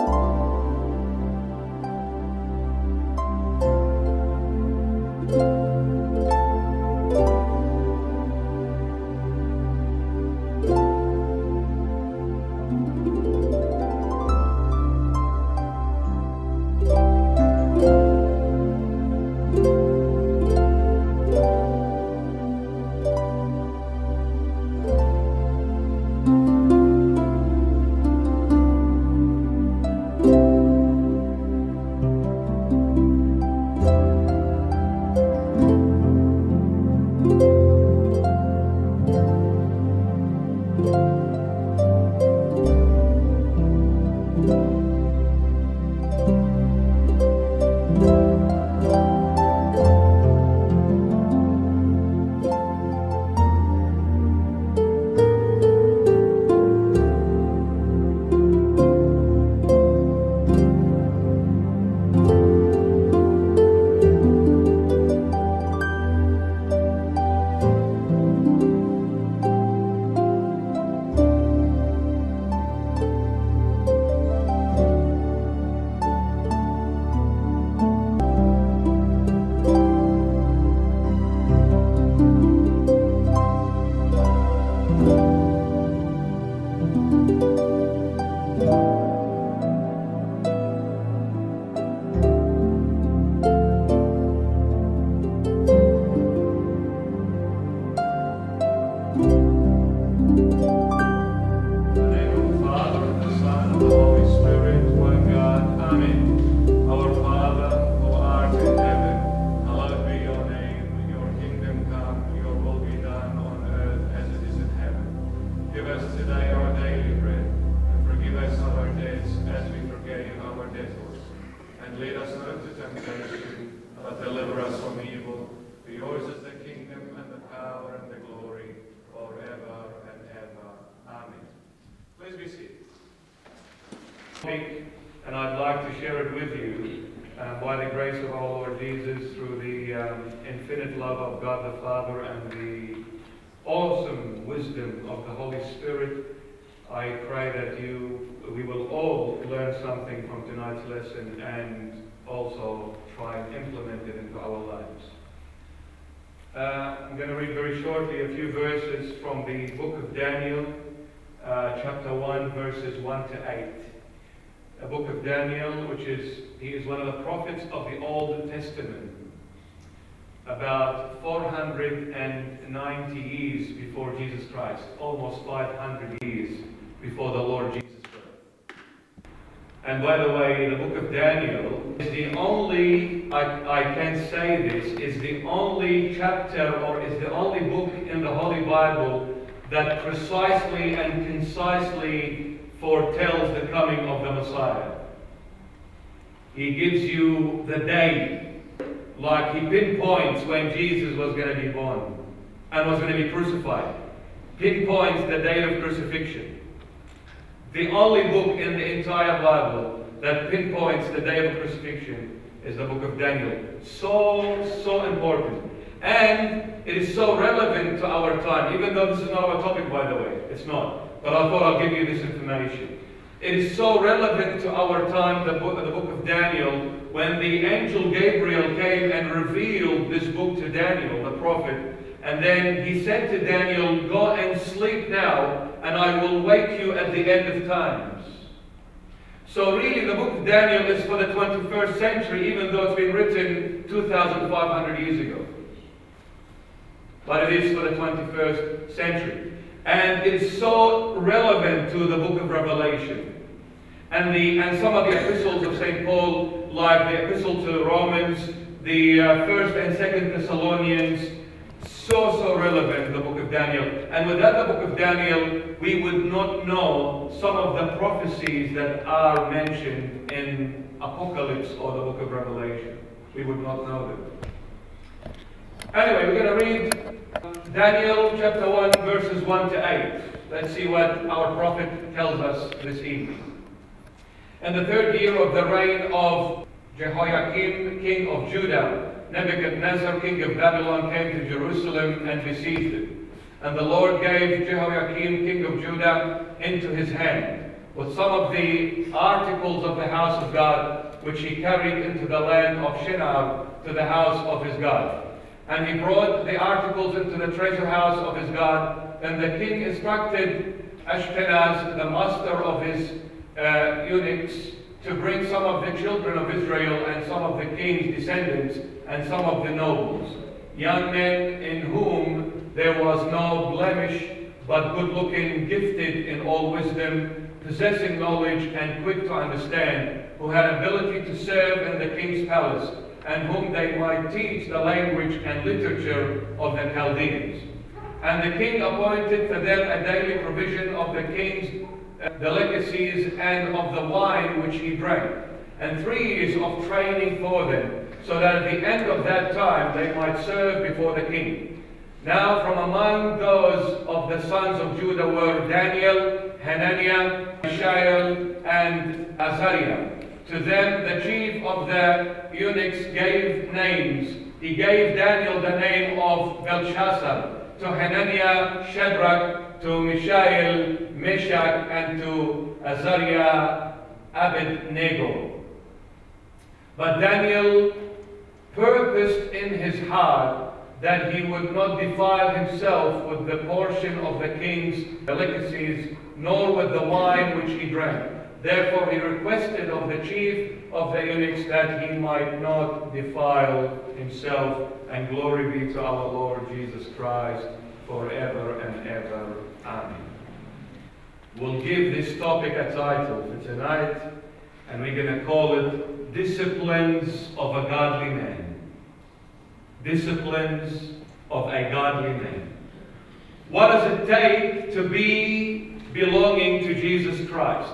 In God the Father and the awesome wisdom of the Holy Spirit. I pray that you, we will all learn something from tonight's lesson and also try and implement it into our lives. Uh, I'm going to read very shortly a few verses from the book of Daniel, uh, chapter 1, verses 1 to 8. A book of Daniel, which is, he is one of the prophets of the Old Testament, about 490 years before Jesus Christ, almost 500 years before the Lord Jesus Christ. And by the way, the book of Daniel is the only, I, I can say this, is the only chapter or is the only book in the Holy Bible that precisely and concisely foretells the coming of the Messiah. He gives you the day, like he pinpoints when Jesus was going to be born and was going to be crucified. Pinpoints the date of crucifixion. The only book in the entire Bible that pinpoints the day of crucifixion is the book of Daniel. So, so important. And it is so relevant to our time, even though this is not our topic, by the way. It's not. But I thought I'll give you this information. It is so relevant to our time, the book, the book of Daniel, when the angel Gabriel came and revealed this book to Daniel, the prophet. And then he said to Daniel, Go and sleep now, and I will wake you at the end of times. So really the book of Daniel is for the 21st century, even though it's been written 2,500 years ago. But it is for the 21st century. And it's so relevant to the book of Revelation. And, the, and some of the epistles of St. Paul, like the epistle to the Romans, the uh, first and second Thessalonians, so, so relevant the book of Daniel. And without the book of Daniel, we would not know some of the prophecies that are mentioned in Apocalypse or the book of Revelation. We would not know them. Anyway, we're going to read Daniel chapter 1, verses 1 to 8. Let's see what our prophet tells us this evening. In the third year of the reign of Jehoiakim, king of Judah, Nebuchadnezzar, king of Babylon, came to Jerusalem and besieged it. And the Lord gave Jehoiakim, king of Judah, into his hand, with some of the articles of the house of God, which he carried into the land of Shinar to the house of his God. And he brought the articles into the treasure house of his God. And the king instructed Ashpenaz, the master of his uh, eunuchs, to bring some of the children of Israel and some of the king's descendants and some of the nobles, young men in whom there was no blemish, but good looking, gifted in all wisdom, possessing knowledge and quick to understand, who had ability to serve in the king's palace, and whom they might teach the language and literature of the Chaldeans. And the king appointed for them a daily provision of the king's delicacies and of the wine which he drank, and three years of training for them, so that at the end of that time they might serve before the king. Now from among those of the sons of Judah were Daniel, Hananiah, Mishael, and Azariah. To them the chief of the eunuchs gave names. He gave Daniel the name of Belshazzar, to Hananiah, Shadrach, to Mishael, Meshach, and to Azariah, Abednego. But Daniel purposed in his heart that he would not defile himself with the portion of the king's delicacies, nor with the wine which he drank. Therefore he requested of the chief of the eunuchs that he might not defile himself. And glory be to our Lord Jesus Christ forever and ever. Amen. We'll give this topic a title for tonight, and we're going to call it Disciplines of a Godly Man. Disciplines of a Godly Man. What does it take to be belonging to Jesus Christ?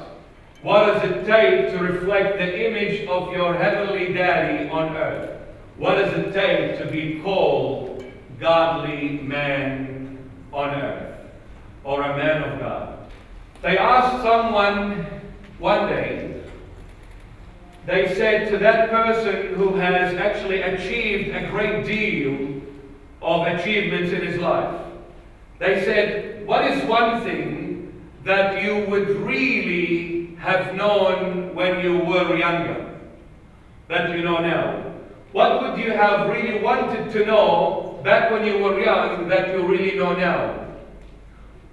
What does it take to reflect the image of your heavenly daddy on earth? What does it take to be called godly man on earth or a man of God? They asked someone one day, they said to that person who has actually achieved a great deal of achievements in his life, they said, What is one thing that you would really have known when you were younger that you know now? What would you have really wanted to know back when you were young that you really know now?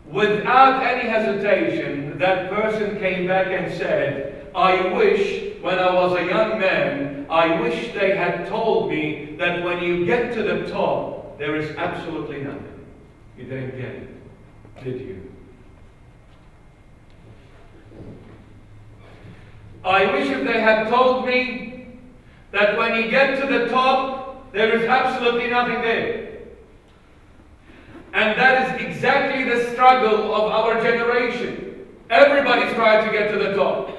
Without any hesitation, that person came back and said, I wish when I was a young man, I wish they had told me that when you get to the top, there is absolutely nothing. You didn't get it, did you? I wish if they had told me that when you get to the top, there is absolutely nothing there. And that is exactly the struggle of our generation. Everybody's trying to get to the top.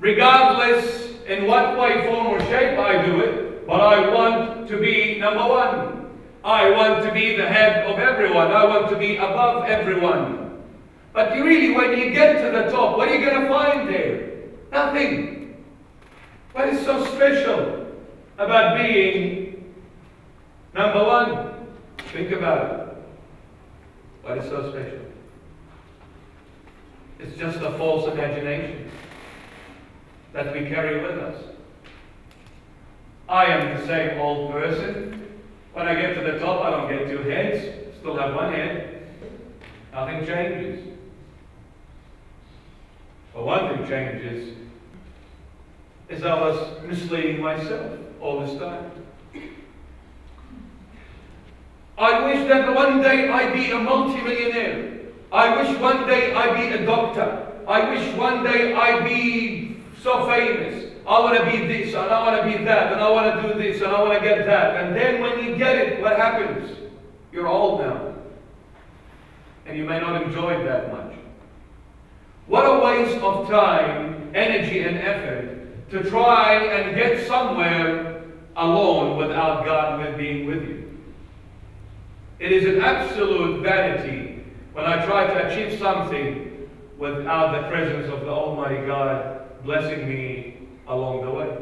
Regardless in what way, form, or shape I do it, but I want to be number one. I want to be the head of everyone. I want to be above everyone. But you really, when you get to the top, what are you going to find there? Nothing. What is so special about being number one? Think about it. What is so special? It's just a false imagination that we carry with us. I am the same old person. When I get to the top, I don't get two heads, still have one head. Nothing changes. But one thing changes is I was misleading myself all this time. I wish that one day I'd be a multimillionaire. I wish one day I'd be a doctor. I wish one day I'd be so famous. I want to be this and I want to be that and I want to do this and I want to get that. And then when you get it, what happens? You're old now. And you may not enjoy it that much. What a waste of time, energy, and effort to try and get somewhere alone without God being with you. It is an absolute vanity when I try to achieve something without the presence of the Almighty God blessing me along the way.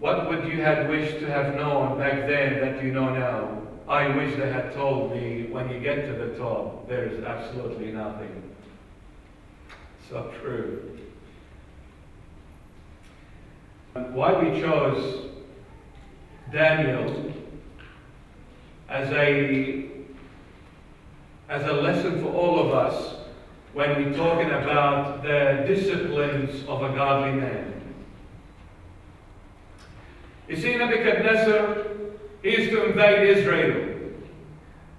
What would you have wished to have known back then that you know now? I wish they had told me when you get to the top, there is absolutely nothing. So true. Why we chose Daniel as a as a lesson for all of us when we're talking about the disciplines of a godly man. You see, Nebuchadnezzar, he used to invade Israel.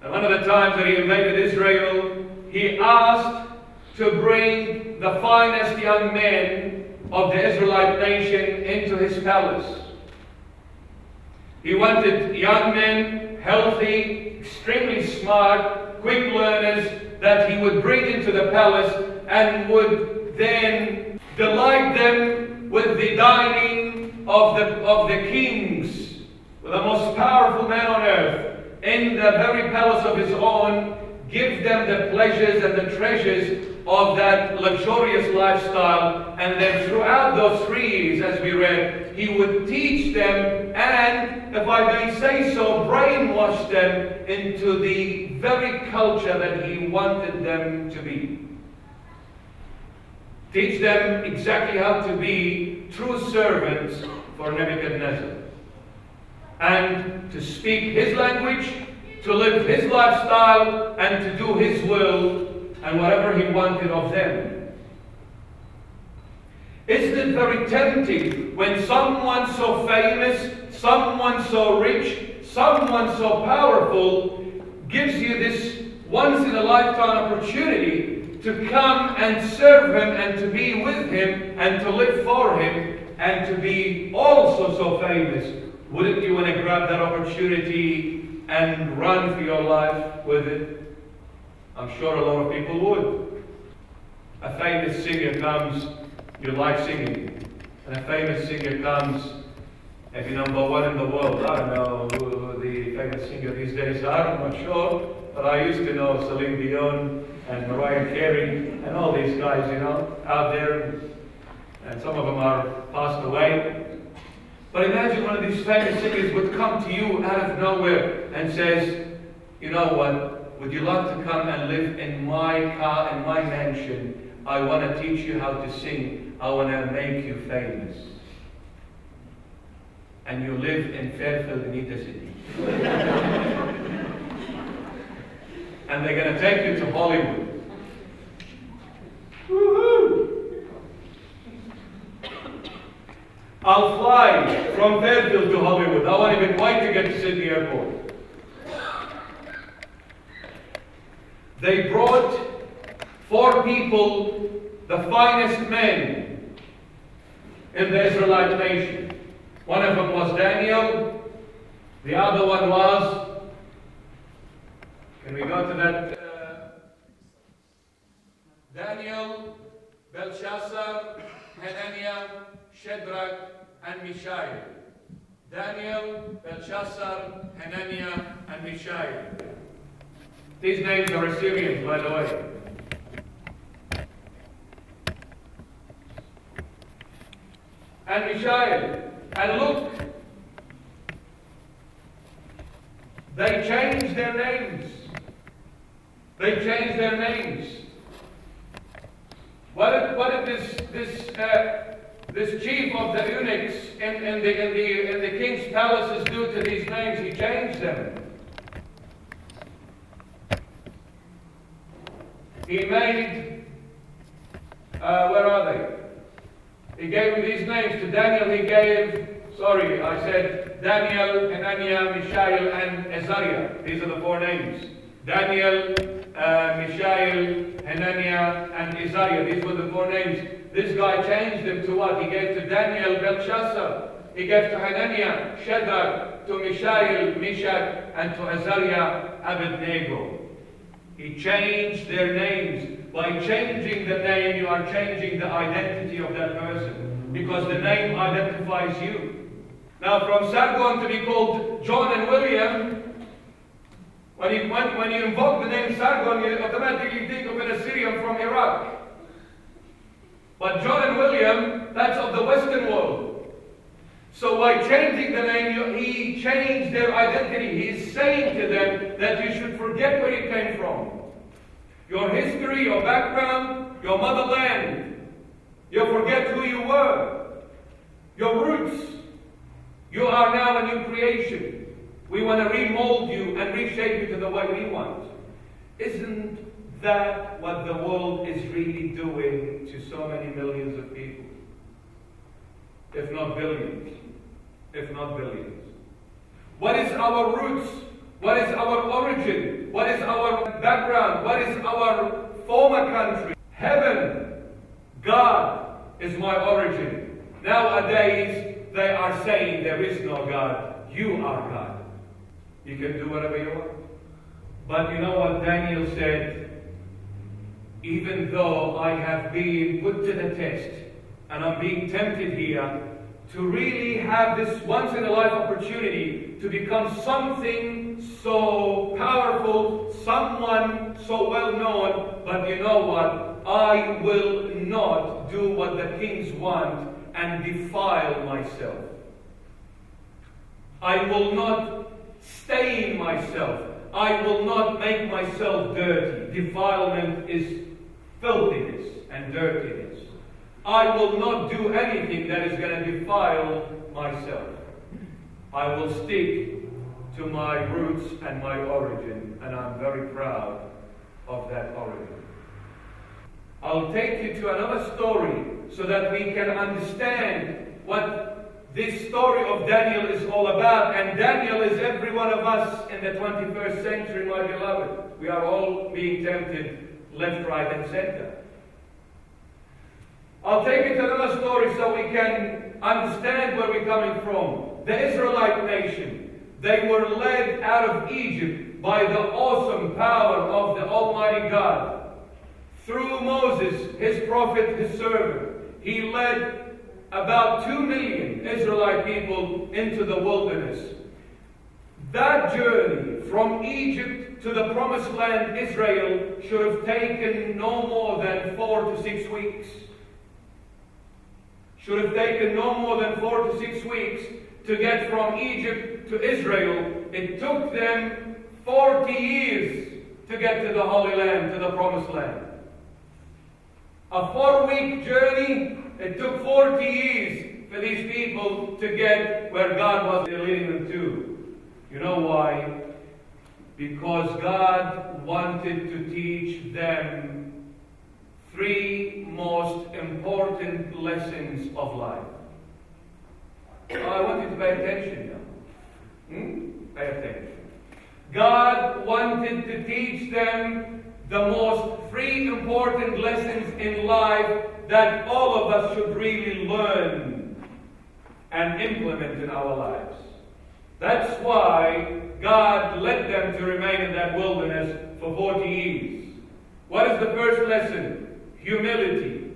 And one of the times that he invaded Israel, he asked to bring the finest young men of the Israelite nation into his palace. He wanted young men, healthy, extremely smart, quick learners, that he would bring into the palace and would then delight them with the dining of the, of the kings, the most powerful man on earth, in the very palace of his own, give them the pleasures and the treasures of that luxurious lifestyle. And then throughout those three years, as we read, he would teach them and, if I may say so, brainwash them into the very culture that he wanted them to be. Teach them exactly how to be true servants for Nebuchadnezzar. And to speak his language, to live his lifestyle, and to do his will and whatever he wanted of them. Isn't it very tempting when someone so famous, someone so rich, someone so powerful gives you this once in a lifetime opportunity to come and serve him and to be with him and to live for him and to be also so famous? Wouldn't you want to grab that opportunity and run for your life with it? I'm sure a lot of people would. A famous singer comes, you like singing, and a famous singer comes, you're number one in the world. I don't know who the famous singer these days are, I'm not sure, but I used to know Celine Dion and Mariah Carey and all these guys, you know, out there, and some of them are passed away. But imagine one of these famous singers would come to you out of nowhere and says, you know what, would you like to come and live in my car, in my mansion? I want to teach you how to sing. I want to make you famous. And you live in Fairfield, Anita City. and they're going to take you to Hollywood. I'll fly from Fairfield to Hollywood. I won't even wait to get to Sydney Airport. They brought four people, the finest men in the Israelite nation. One of them was Daniel. The other one was, can we go to that? Uh, Daniel, Belshazzar, Hananiah, Shadrach, and Mishael. Daniel, Belshazzar, Hananiah, and Mishael. These names are Assyrians, by the way. And Mishael. And look, they changed their names. They changed their names. What if, what did this, this, uh, this chief of the eunuchs in, in, the, in, the, in the king's palaces do to these names? He changed them. He made, uh, where are they? He gave these names. To Daniel he gave, sorry, I said Daniel, Hananiah, Mishael, and Azariah. These are the four names. Daniel, uh, Mishael, Hananiah, and Azariah. These were the four names. This guy changed them to what? He gave to Daniel Belshazzar. He gave to Hananiah, Shadrach, to Mishael, Meshach, and to Azariah, Abednego. He changed their names. By changing the name, you are changing the identity of that person. Because the name identifies you. Now, from Sargon to be called John and William, when you, when, when you invoke the name Sargon, you automatically think of an Assyrian from Iraq. But John and William, that's of the Western world. So by changing the name, he changed their identity. He is saying to them that you should forget where you came from. Your history, your background, your motherland. You forget who you were. Your roots. You are now a new creation. We want to remold you and reshape you to the way we want. Isn't that what the world is really doing to so many millions of people? If not billions. If not billions. What is our roots? What is our origin? What is our background? What is our former country? Heaven. God is my origin. Nowadays, they are saying there is no God. You are God. You can do whatever you want. But you know what Daniel said? Even though I have been put to the test and I'm being tempted here to really have this once in a life opportunity to become something so powerful, someone so well known, but you know what? I will not do what the kings want and defile myself. I will not stain myself. I will not make myself dirty. Defilement is filthiness and dirtiness. I will not do anything that is going to defile myself. I will stick to my roots and my origin, and I'm very proud of that origin. I'll take you to another story so that we can understand what this story of Daniel is all about. And Daniel is every one of us in the 21st century, my beloved. We are all being tempted left, right, and center. I'll take you to another story so we can understand where we're coming from. The Israelite nation, they were led out of Egypt by the awesome power of the Almighty God. Through Moses, his prophet, his servant, he led about two million Israelite people into the wilderness. That journey from Egypt to the promised land, Israel, should have taken no more than four to six weeks. Should have taken no more than four to six weeks to get from Egypt to Israel. It took them 40 years to get to the Holy Land, to the promised land. A four week journey, it took 40 years for these people to get where God was leading them to. You know why? Because God wanted to teach them three most important lessons of life. I want you to pay attention now. Hmm? Pay attention. God wanted to teach them the most three important lessons in life that all of us should really learn and implement in our lives. That's why God led them to remain in that wilderness for 40 years. What is the first lesson? Humility.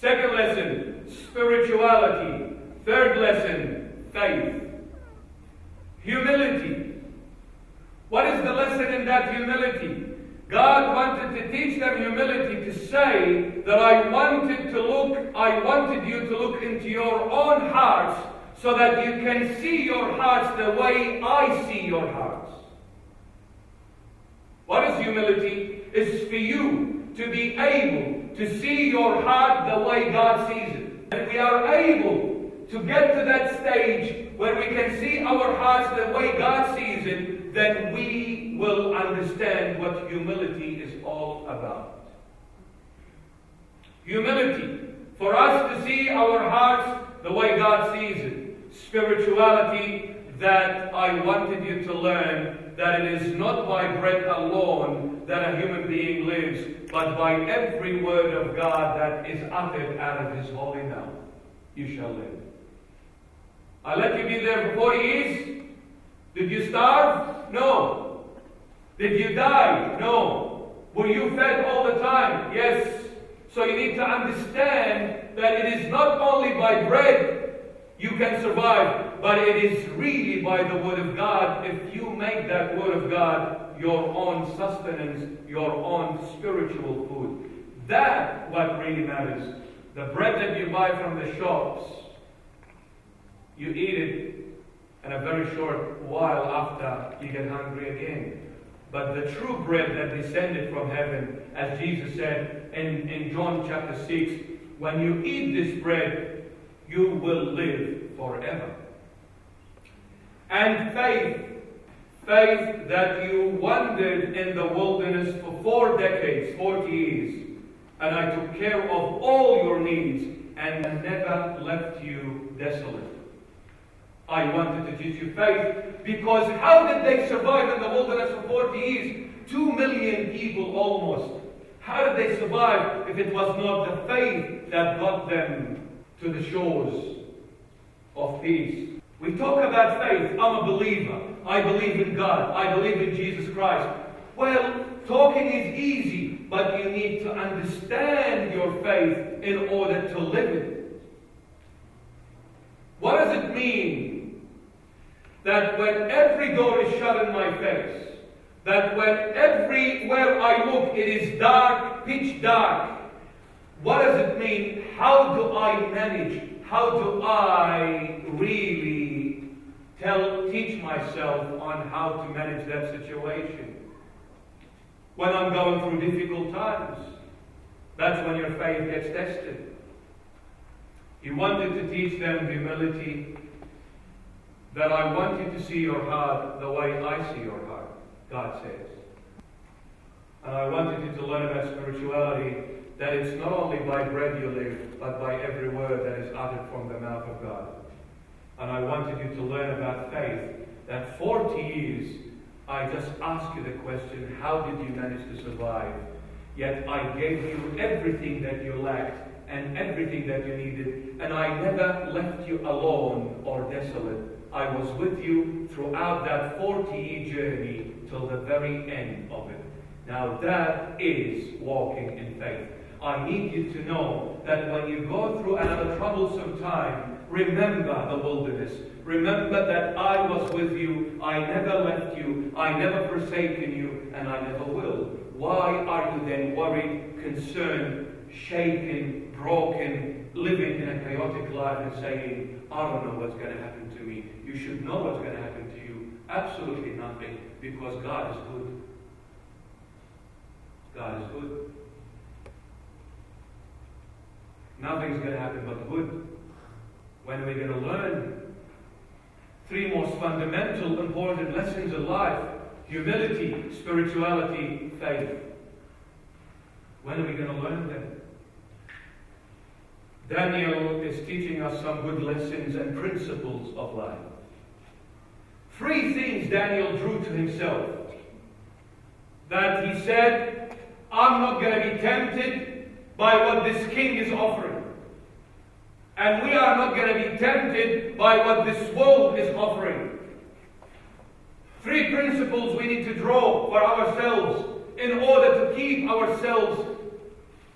Second lesson, spirituality. Third lesson, faith. Humility. What is the lesson in that humility? God wanted to teach them humility to say that I wanted to look, I wanted you to look into your own hearts so that you can see your hearts the way I see your hearts. What is humility? It's for you to be able to see your heart the way God sees it. And we are able to get to that stage where we can see our hearts the way God sees it, then we will understand what humility is all about. Humility. For us to see our hearts the way God sees it. Spirituality that I wanted you to learn that it is not by bread alone that a human being lives, but by every word of God that is uttered out of his holy mouth. You shall live. I let you be there for 40 years. Did you starve? No. Did you die? No. Were you fed all the time? Yes. So you need to understand that it is not only by bread you can survive, but it is really by the Word of God. If you make that Word of God your own sustenance, your own spiritual food, that what really matters. The bread that you buy from the shops, you eat it and a very short while after you get hungry again. But the true bread that descended from heaven, as Jesus said in, in John chapter 6, when you eat this bread, you will live forever. And faith, faith that you wandered in the wilderness for four decades, 40 years, and I took care of all your needs and never left you desolate. I wanted to teach you faith because how did they survive in the wilderness for 40 years? Two million people almost. How did they survive if it was not the faith that got them to the shores of peace? We talk about faith. I'm a believer. I believe in God. I believe in Jesus Christ. Well, talking is easy, but you need to understand your faith in order to live it. What does it mean that when every door is shut in my face, that when everywhere I look it is dark, pitch dark, what does it mean? How do I manage? How do I really tell, teach myself on how to manage that situation? When I'm going through difficult times, that's when your faith gets tested. He wanted to teach them humility, that I want you to see your heart the way I see your heart, God says. And I wanted you to learn about spirituality, that it's not only by bread you live, but by every word that is uttered from the mouth of God. And I wanted you to learn about faith, that 40 years I just asked you the question, how did you manage to survive? Yet I gave you everything that you lacked and everything that you needed, and I never left you alone or desolate. I was with you throughout that 40 year journey till the very end of it. Now that is walking in faith. I need you to know that when you go through another troublesome time, remember the wilderness. Remember that I was with you. I never left you. I never forsaken you, and I never will. Why are you then worried, concerned, shaken, broken, living in a chaotic life and saying, I don't know what's going to happen to me? You should know what's going to happen to you. Absolutely nothing, because God is good. God is good. Nothing's going to happen but good. When are we going to learn three most fundamental, important lessons in life humility, spirituality, faith? When are we going to learn them? Daniel is teaching us some good lessons and principles of life. Three things Daniel drew to himself. That he said, I'm not going to be tempted by what this king is offering. And we are not going to be tempted by what this world is offering. Three principles we need to draw for ourselves in order to keep ourselves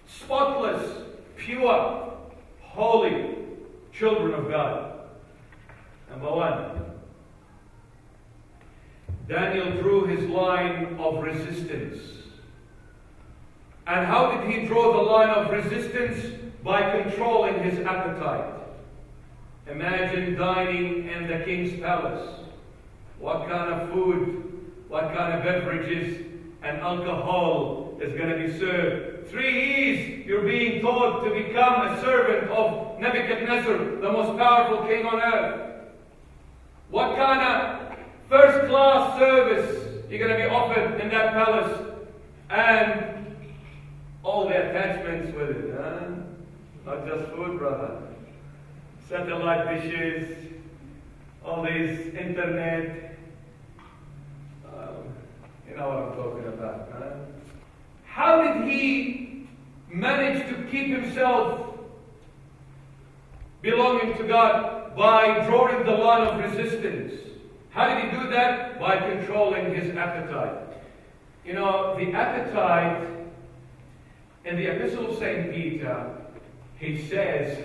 spotless, pure, holy children of God. Number one, Daniel drew his line of resistance. And how did he draw the line of resistance? By controlling his appetite. Imagine dining in the king's palace. What kind of food, what kind of beverages and alcohol is going to be served? Three years you're being taught to become a servant of Nebuchadnezzar, the most powerful king on earth. What kind of first class service you're going to be offered in that palace? And all the attachments with it, huh? Not just food, brother. Satellite dishes, all these internet. Um, you know what I'm talking about, huh? How did he manage to keep himself belonging to God by drawing the line of resistance? How did he do that? By controlling his appetite. You know, the appetite in the Epistle of St. Peter, he says,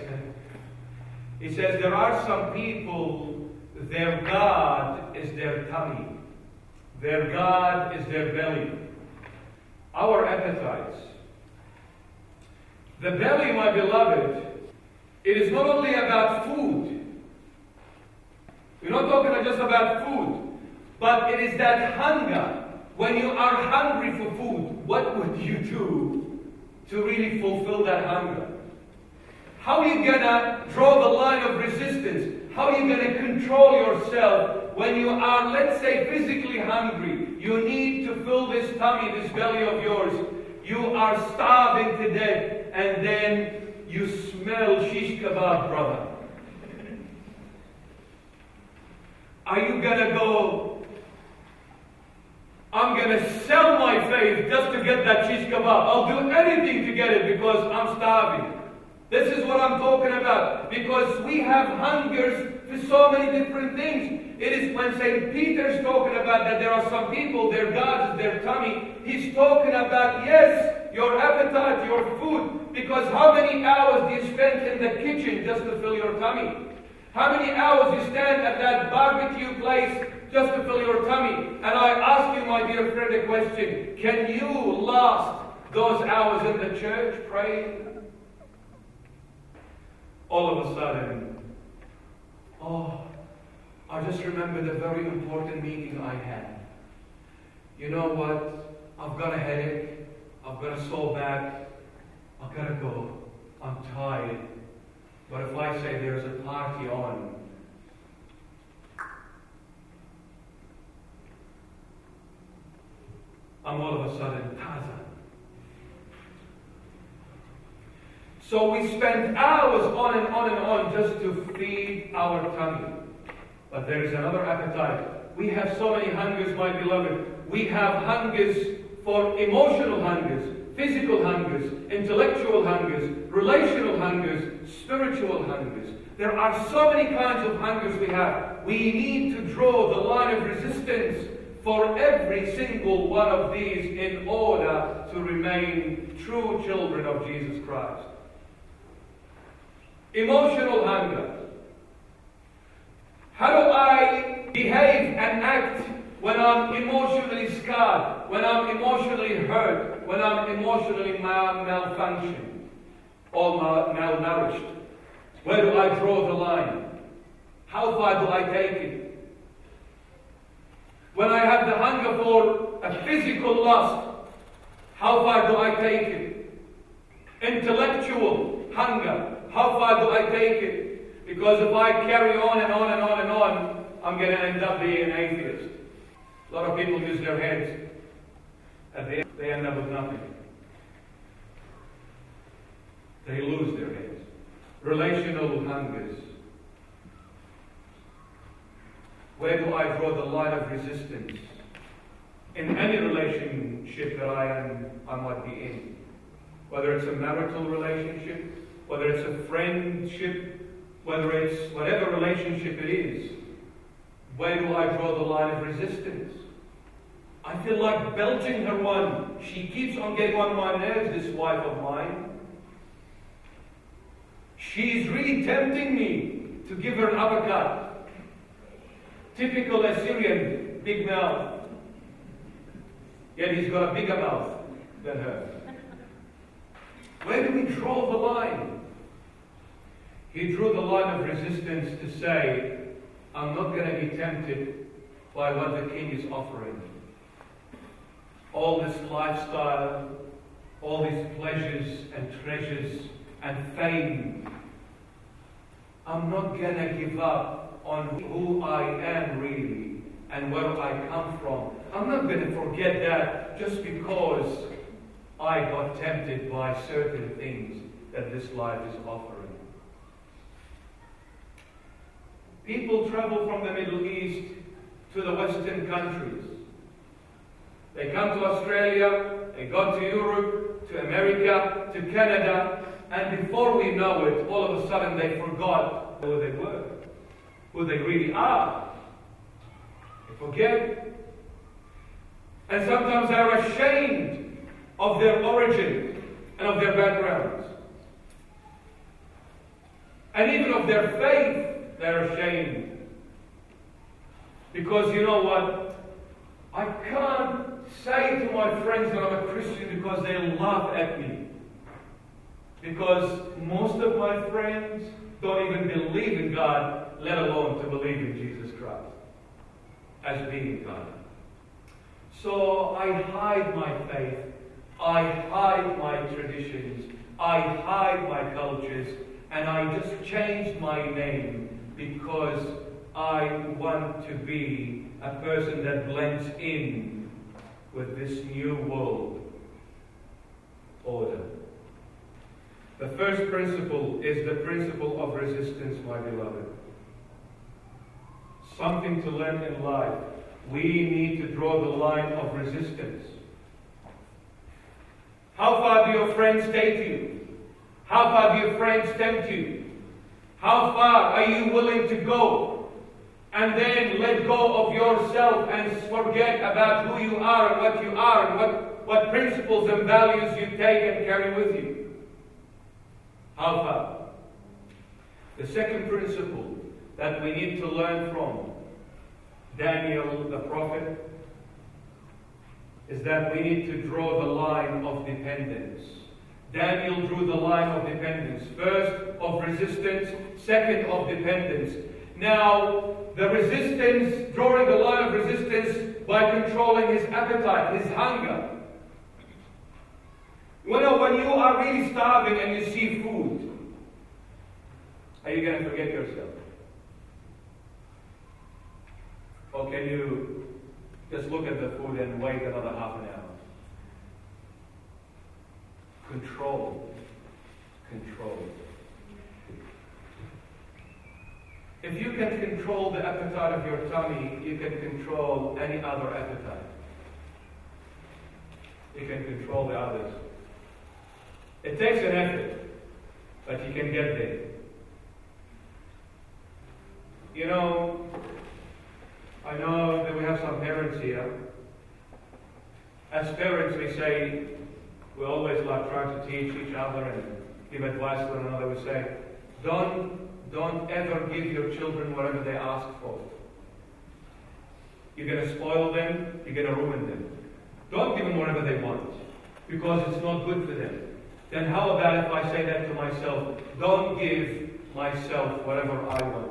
he says, there are some people, their God is their tummy. Their God is their belly. Our appetites. The belly, my beloved, it is not only about food. We're not talking just about food, but it is that hunger. When you are hungry for food, what would you do to really fulfill that hunger? How are you gonna draw the line of resistance? How are you gonna control yourself when you are, let's say, physically hungry? You need to fill this tummy, this belly of yours. You are starving to death, and then you smell shish kebab, brother. Are you gonna go? I'm gonna sell my faith just to get that shish kebab. I'll do anything to get it because I'm starving. This is what I'm talking about. Because we have hungers for so many different things. It is when St. Peter's talking about that there are some people, their God is their tummy. He's talking about, yes, your appetite, your food. Because how many hours do you spend in the kitchen just to fill your tummy? How many hours you stand at that barbecue place just to fill your tummy? And I ask you, my dear friend, a question. Can you last those hours in the church praying? all of a sudden, oh, I just remembered a very important meeting I had. You know what? I've got a headache. I've got a sore back. I've got to go. I'm tired. But if I say there's a party on, I'm all of a sudden taza. So we spend hours on and on and on just to feed our tummy. But there is another appetite. We have so many hungers, my beloved. We have hungers for emotional hungers, physical hungers, intellectual hungers, relational hungers, spiritual hungers. There are so many kinds of hungers we have. We need to draw the line of resistance for every single one of these in order to remain true children of Jesus Christ. Emotional hunger. How do I behave and act when I'm emotionally scarred, when I'm emotionally hurt, when I'm emotionally mal- malfunctioned or mal- malnourished? Where do I draw the line? How far do I take it? When I have the hunger for a physical lust, how far do I take it? Intellectual hunger, how far do I take it? Because if I carry on and on and on and on, I'm going to end up being an atheist. A lot of people use their heads. At the end, they end up with nothing. They lose their heads. Relational hungers. Where do I draw the line of resistance? In any relationship that I am, I might be in. Whether it's a marital relationship, whether it's a friendship, whether it's whatever relationship it is, where do I draw the line of resistance? I feel like belching her one. She keeps on getting on my nerves, this wife of mine. She's really tempting me to give her an uppercut. Typical Assyrian, big mouth. Yet he's got a bigger mouth than her. Where do we draw the line? He drew the line of resistance to say, I'm not going to be tempted by what the king is offering. All this lifestyle, all these pleasures and treasures and fame. I'm not going to give up on who I am really and where I come from. I'm not going to forget that just because I got tempted by certain things that this life is offering. People travel from the Middle East to the Western countries. They come to Australia, they go to Europe, to America, to Canada, and before we know it, all of a sudden they forgot where they were, who they really are. They forget. And sometimes they're ashamed of their origin and of their backgrounds. And even of their faith they're ashamed. Because you know what? I can't say to my friends that I'm a Christian because they laugh at me. Because most of my friends don't even believe in God, let alone to believe in Jesus Christ as being God. So I hide my faith, I hide my traditions, I hide my cultures, and I just changed my name because I want to be a person that blends in with this new world order. The first principle is the principle of resistance, my beloved. Something to learn in life. We need to draw the line of resistance. How far do your friends take you? How far do your friends tempt you? How far are you willing to go? And then let go of yourself and forget about who you are and what you are and what, what principles and values you take and carry with you. How far? The second principle that we need to learn from Daniel the prophet is that we need to draw the line of dependence. Daniel drew the line of dependence. First, of resistance. Second, of dependence. Now, the resistance, drawing the line of resistance by controlling his appetite, his hunger. You know, when you are really starving and you see food, are you going to forget yourself? Or can you just look at the food and wait another half an hour? Control. Control. If you can control the appetite of your tummy, you can control any other appetite. You can control the others. It takes an effort, but you can get there. You know, I know that we have some parents here. As parents, we say, we always like trying to teach each other and give advice to one another. We say, don't, don't ever give your children whatever they ask for. You're going to spoil them, you're going to ruin them. Don't give them whatever they want because it's not good for them. Then how about if I say that to myself? Don't give myself whatever I want.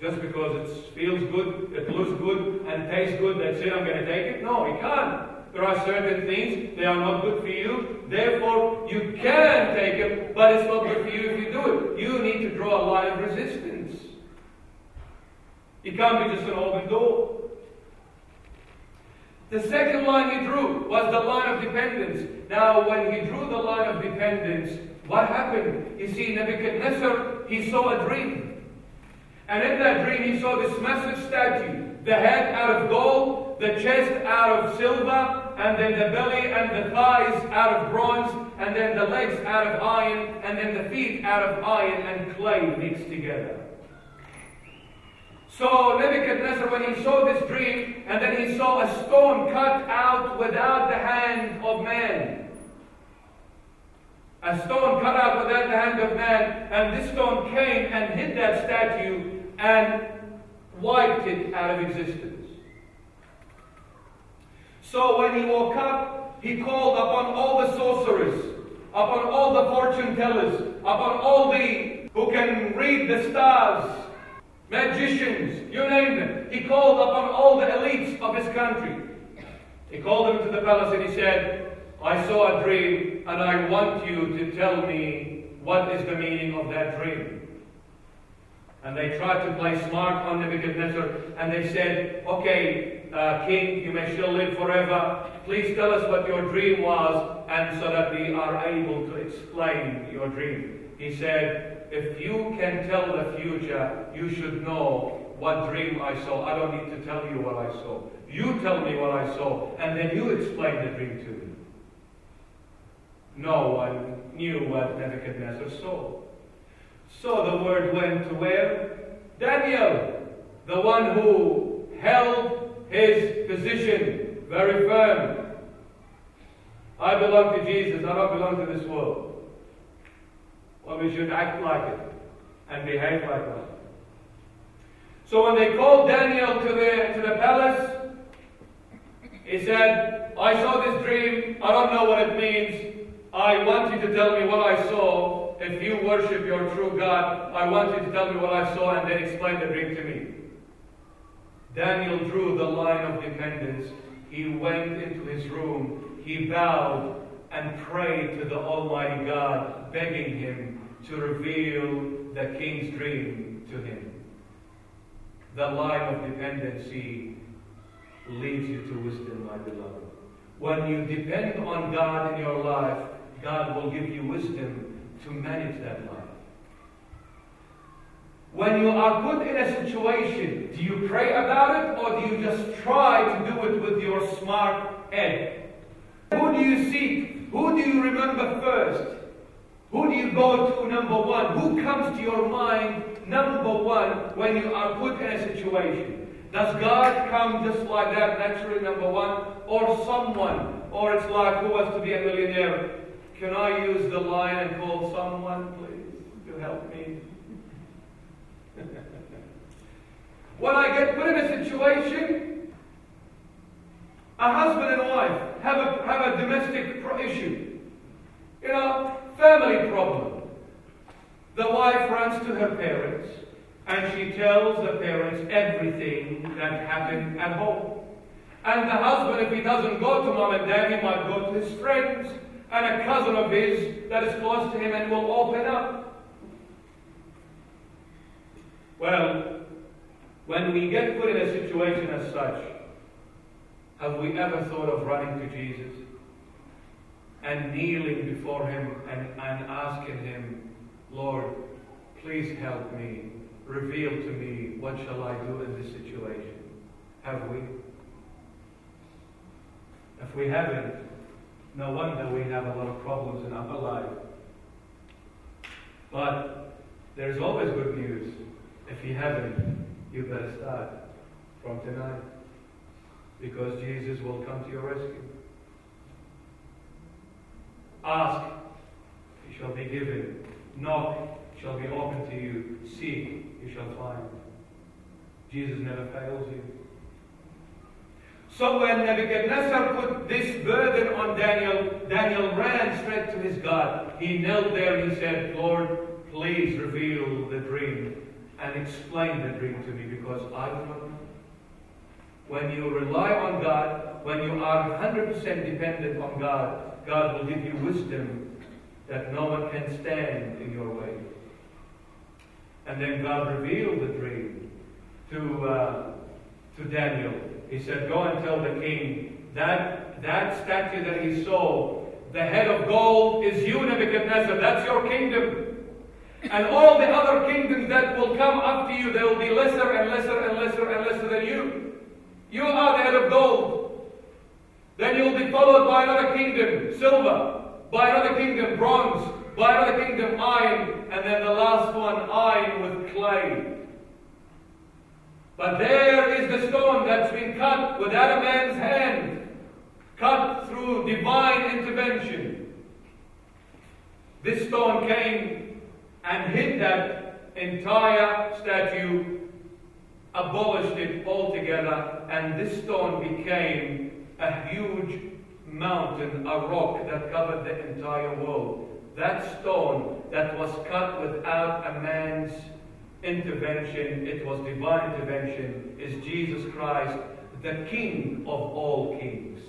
Just because it feels good, it looks good, and tastes good, that's it, I'm going to take it? No, you can't. There are certain things, they are not good for you. Therefore, you can take them, but it's not good for you if you do it. You need to draw a line of resistance. It can't be just an open door. The second line he drew was the line of dependence. Now, when he drew the line of dependence, what happened? You see, Nebuchadnezzar, he saw a dream. And in that dream, he saw this massive statue the head out of gold, the chest out of silver, and then the belly and the thighs out of bronze, and then the legs out of iron, and then the feet out of iron and clay mixed together. So Nebuchadnezzar, when he saw this dream, and then he saw a stone cut out without the hand of man. A stone cut out without the hand of man, and this stone came and hit that statue and wiped it out of existence. So when he woke up, he called upon all the sorcerers, upon all the fortune tellers, upon all the who can read the stars, magicians, you name them. He called upon all the elites of his country. He called them to the palace and he said, I saw a dream and I want you to tell me what is the meaning of that dream. And they tried to play smart on Nebuchadnezzar, and they said, Okay, uh, king, you may still live forever. Please tell us what your dream was, and so that we are able to explain your dream. He said, If you can tell the future, you should know what dream I saw. I don't need to tell you what I saw. You tell me what I saw, and then you explain the dream to me. No one knew what Nebuchadnezzar saw. So the word went to where? Daniel, the one who held his position very firm. I belong to Jesus, I don't belong to this world. Well, we should act like it and behave like that. So when they called Daniel to the, to the palace, he said, I saw this dream. I don't know what it means. I want you to tell me what I saw. If you worship your true God, I want you to tell me what I saw and then explain the dream to me. Daniel drew the line of dependence. He went into his room. He bowed and prayed to the Almighty God, begging him to reveal the king's dream to him. The line of dependency leads you to wisdom, my beloved. When you depend on God in your life, God will give you wisdom to manage that life. When you are put in a situation, do you pray about it or do you just try to do it with your smart head? Who do you seek? Who do you remember first? Who do you go to number one? Who comes to your mind number one when you are put in a situation? Does God come just like that naturally, number one? Or someone? Or it's like, who wants to be a millionaire? Can I use the line and call someone, please, to help me? when I get put in a situation, a husband and wife have a, have a domestic issue. You know, family problem. The wife runs to her parents and she tells the parents everything that happened at home. And the husband, if he doesn't go to mom and dad, he might go to his friends and a cousin of his that is close to him and will open up. Well, when we get put in a situation as such, have we ever thought of running to Jesus and kneeling before him and, and asking him, Lord, please help me, reveal to me what shall I do in this situation? Have we? If we haven't, no wonder we have a lot of problems in our life. But there's always good news. If you haven't, you better start from tonight. Because Jesus will come to your rescue. Ask, you shall be given. Knock, shall be opened to you. Seek, you shall find. Jesus never fails you. So when Nebuchadnezzar put this burden on Daniel, Daniel ran straight to his God. He knelt there. He said, Lord, please reveal the dream and explain the dream to me because I do not know. When you rely on God, when you are 100% dependent on God, God will give you wisdom that no one can stand in your way. And then God revealed the dream to, uh, to Daniel. He said, Go and tell the king that that statue that he saw, the head of gold, is you, Nebuchadnezzar. That's your kingdom. And all the other kingdoms that will come after you, they will be lesser and lesser and lesser and lesser than you. You are the head of gold. Then you'll be followed by another kingdom, silver, by another kingdom, bronze, by another kingdom, iron, and then the last one, iron with clay. But there is the stone that's been cut without a man's hand, cut through divine intervention. This stone came and hit that entire statue, abolished it altogether, and this stone became a huge mountain, a rock that covered the entire world. That stone that was cut without a man's intervention, it was divine intervention, is Jesus Christ, the King of all kings.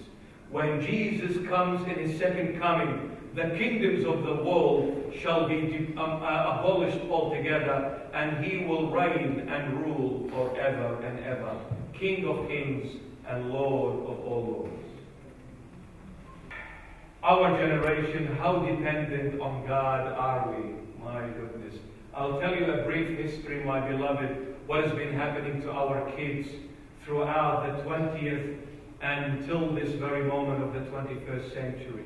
When Jesus comes in his second coming, the kingdoms of the world shall be um, uh, abolished altogether, and he will reign and rule forever and ever. King of kings and Lord of all lords. Our generation, how dependent on God are we? My goodness. I'll tell you a brief history, my beloved, what has been happening to our kids throughout the 20th and until this very moment of the 21st century.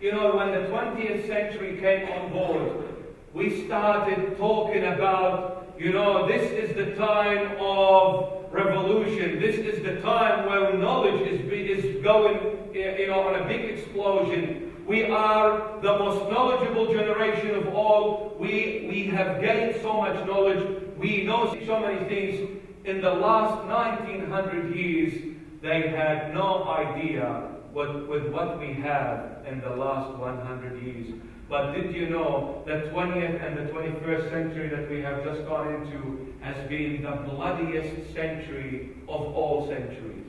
You know, when the 20th century came on board, we started talking about, you know, this is the time of revolution. This is the time where knowledge is, is going, you know, on a big explosion. We are the most knowledgeable generation of all. We, we have gained so much knowledge. We know so many things. In the last 1900 years, they had no idea with, with what we have in the last 100 years. But did you know that 20th and the 21st century that we have just gone into has been the bloodiest century of all centuries?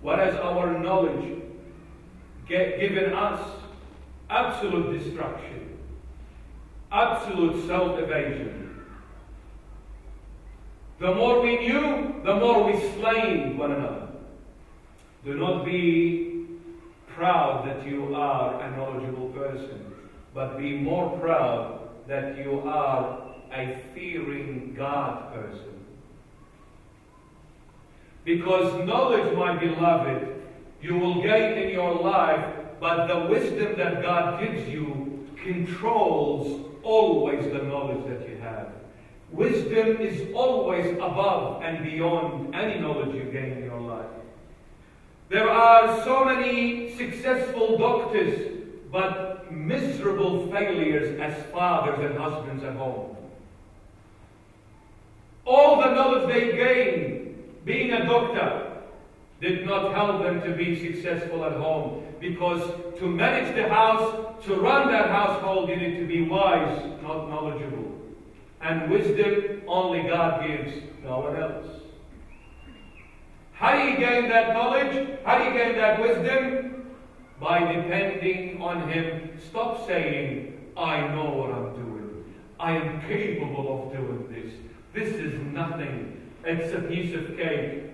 What has our knowledge given us? Absolute destruction, absolute self evasion. The more we knew, the more we slain one another. Do not be proud that you are a knowledgeable person, but be more proud that you are a fearing God person. Because knowledge, my beloved, you will gain in your life, but the wisdom that God gives you controls always the knowledge that you have. Wisdom is always above and beyond any knowledge you gain in your life. There are so many successful doctors, but miserable failures as fathers and husbands at home. All the knowledge they gain being a doctor did not help them to be successful at home because to manage the house, to run that household, you need to be wise, not knowledgeable. And wisdom only God gives, no one else. How do you gain that knowledge? How do you gain that wisdom? By depending on Him. Stop saying, I know what I'm doing. I am capable of doing this. This is nothing. It's a piece of cake.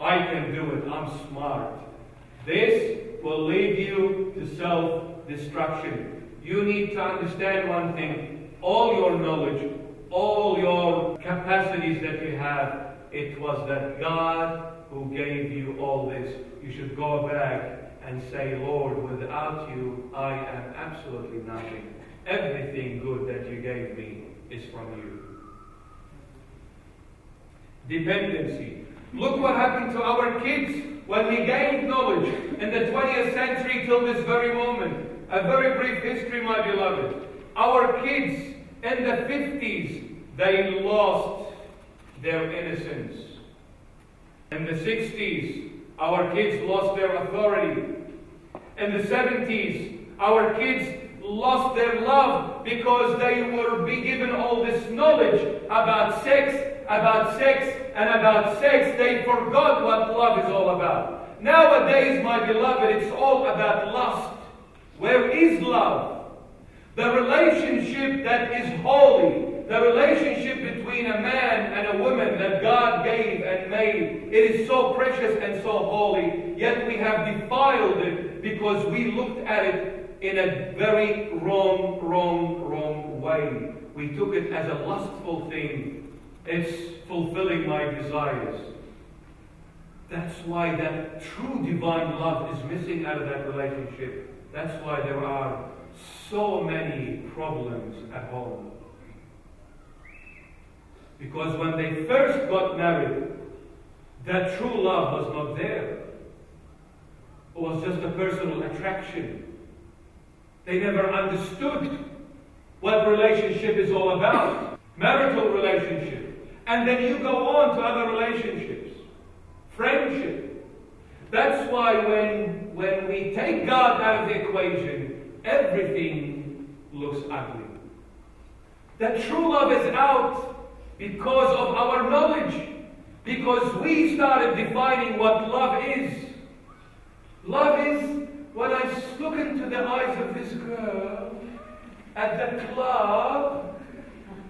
I can do it. I'm smart. This will lead you to self destruction. You need to understand one thing all your knowledge, all your capacities that you have, it was that God who gave you all this. You should go back and say, Lord, without you, I am absolutely nothing. Everything good that you gave me is from you. Dependency. Look what happened to our kids when we gained knowledge in the 20th century till this very moment. A very brief history, my beloved. Our kids in the 50s, they lost their innocence. In the 60s, our kids lost their authority. In the 70s, our kids lost their love because they were be given all this knowledge about sex, about sex, and about sex. They forgot what love is all about. Nowadays, my beloved, it's all about lust. Where is love? The relationship that is holy, the relationship between a man and a woman that God gave and made, it is so precious and so holy, yet we have defiled it because we looked at it in a very wrong, wrong, wrong way. We took it as a lustful thing. It's fulfilling my desires. That's why that true divine love is missing out of that relationship. That's why there are so many problems at home. Because when they first got married, that true love was not there. It was just a personal attraction. They never understood what relationship is all about. Marital relationship. And then you go on to other relationships. Friendship. That's why when, when we take God out of the equation, everything looks ugly. That true love is out because of our knowledge. Because we started defining what love is. Love is when I look into the eyes of this girl at the club,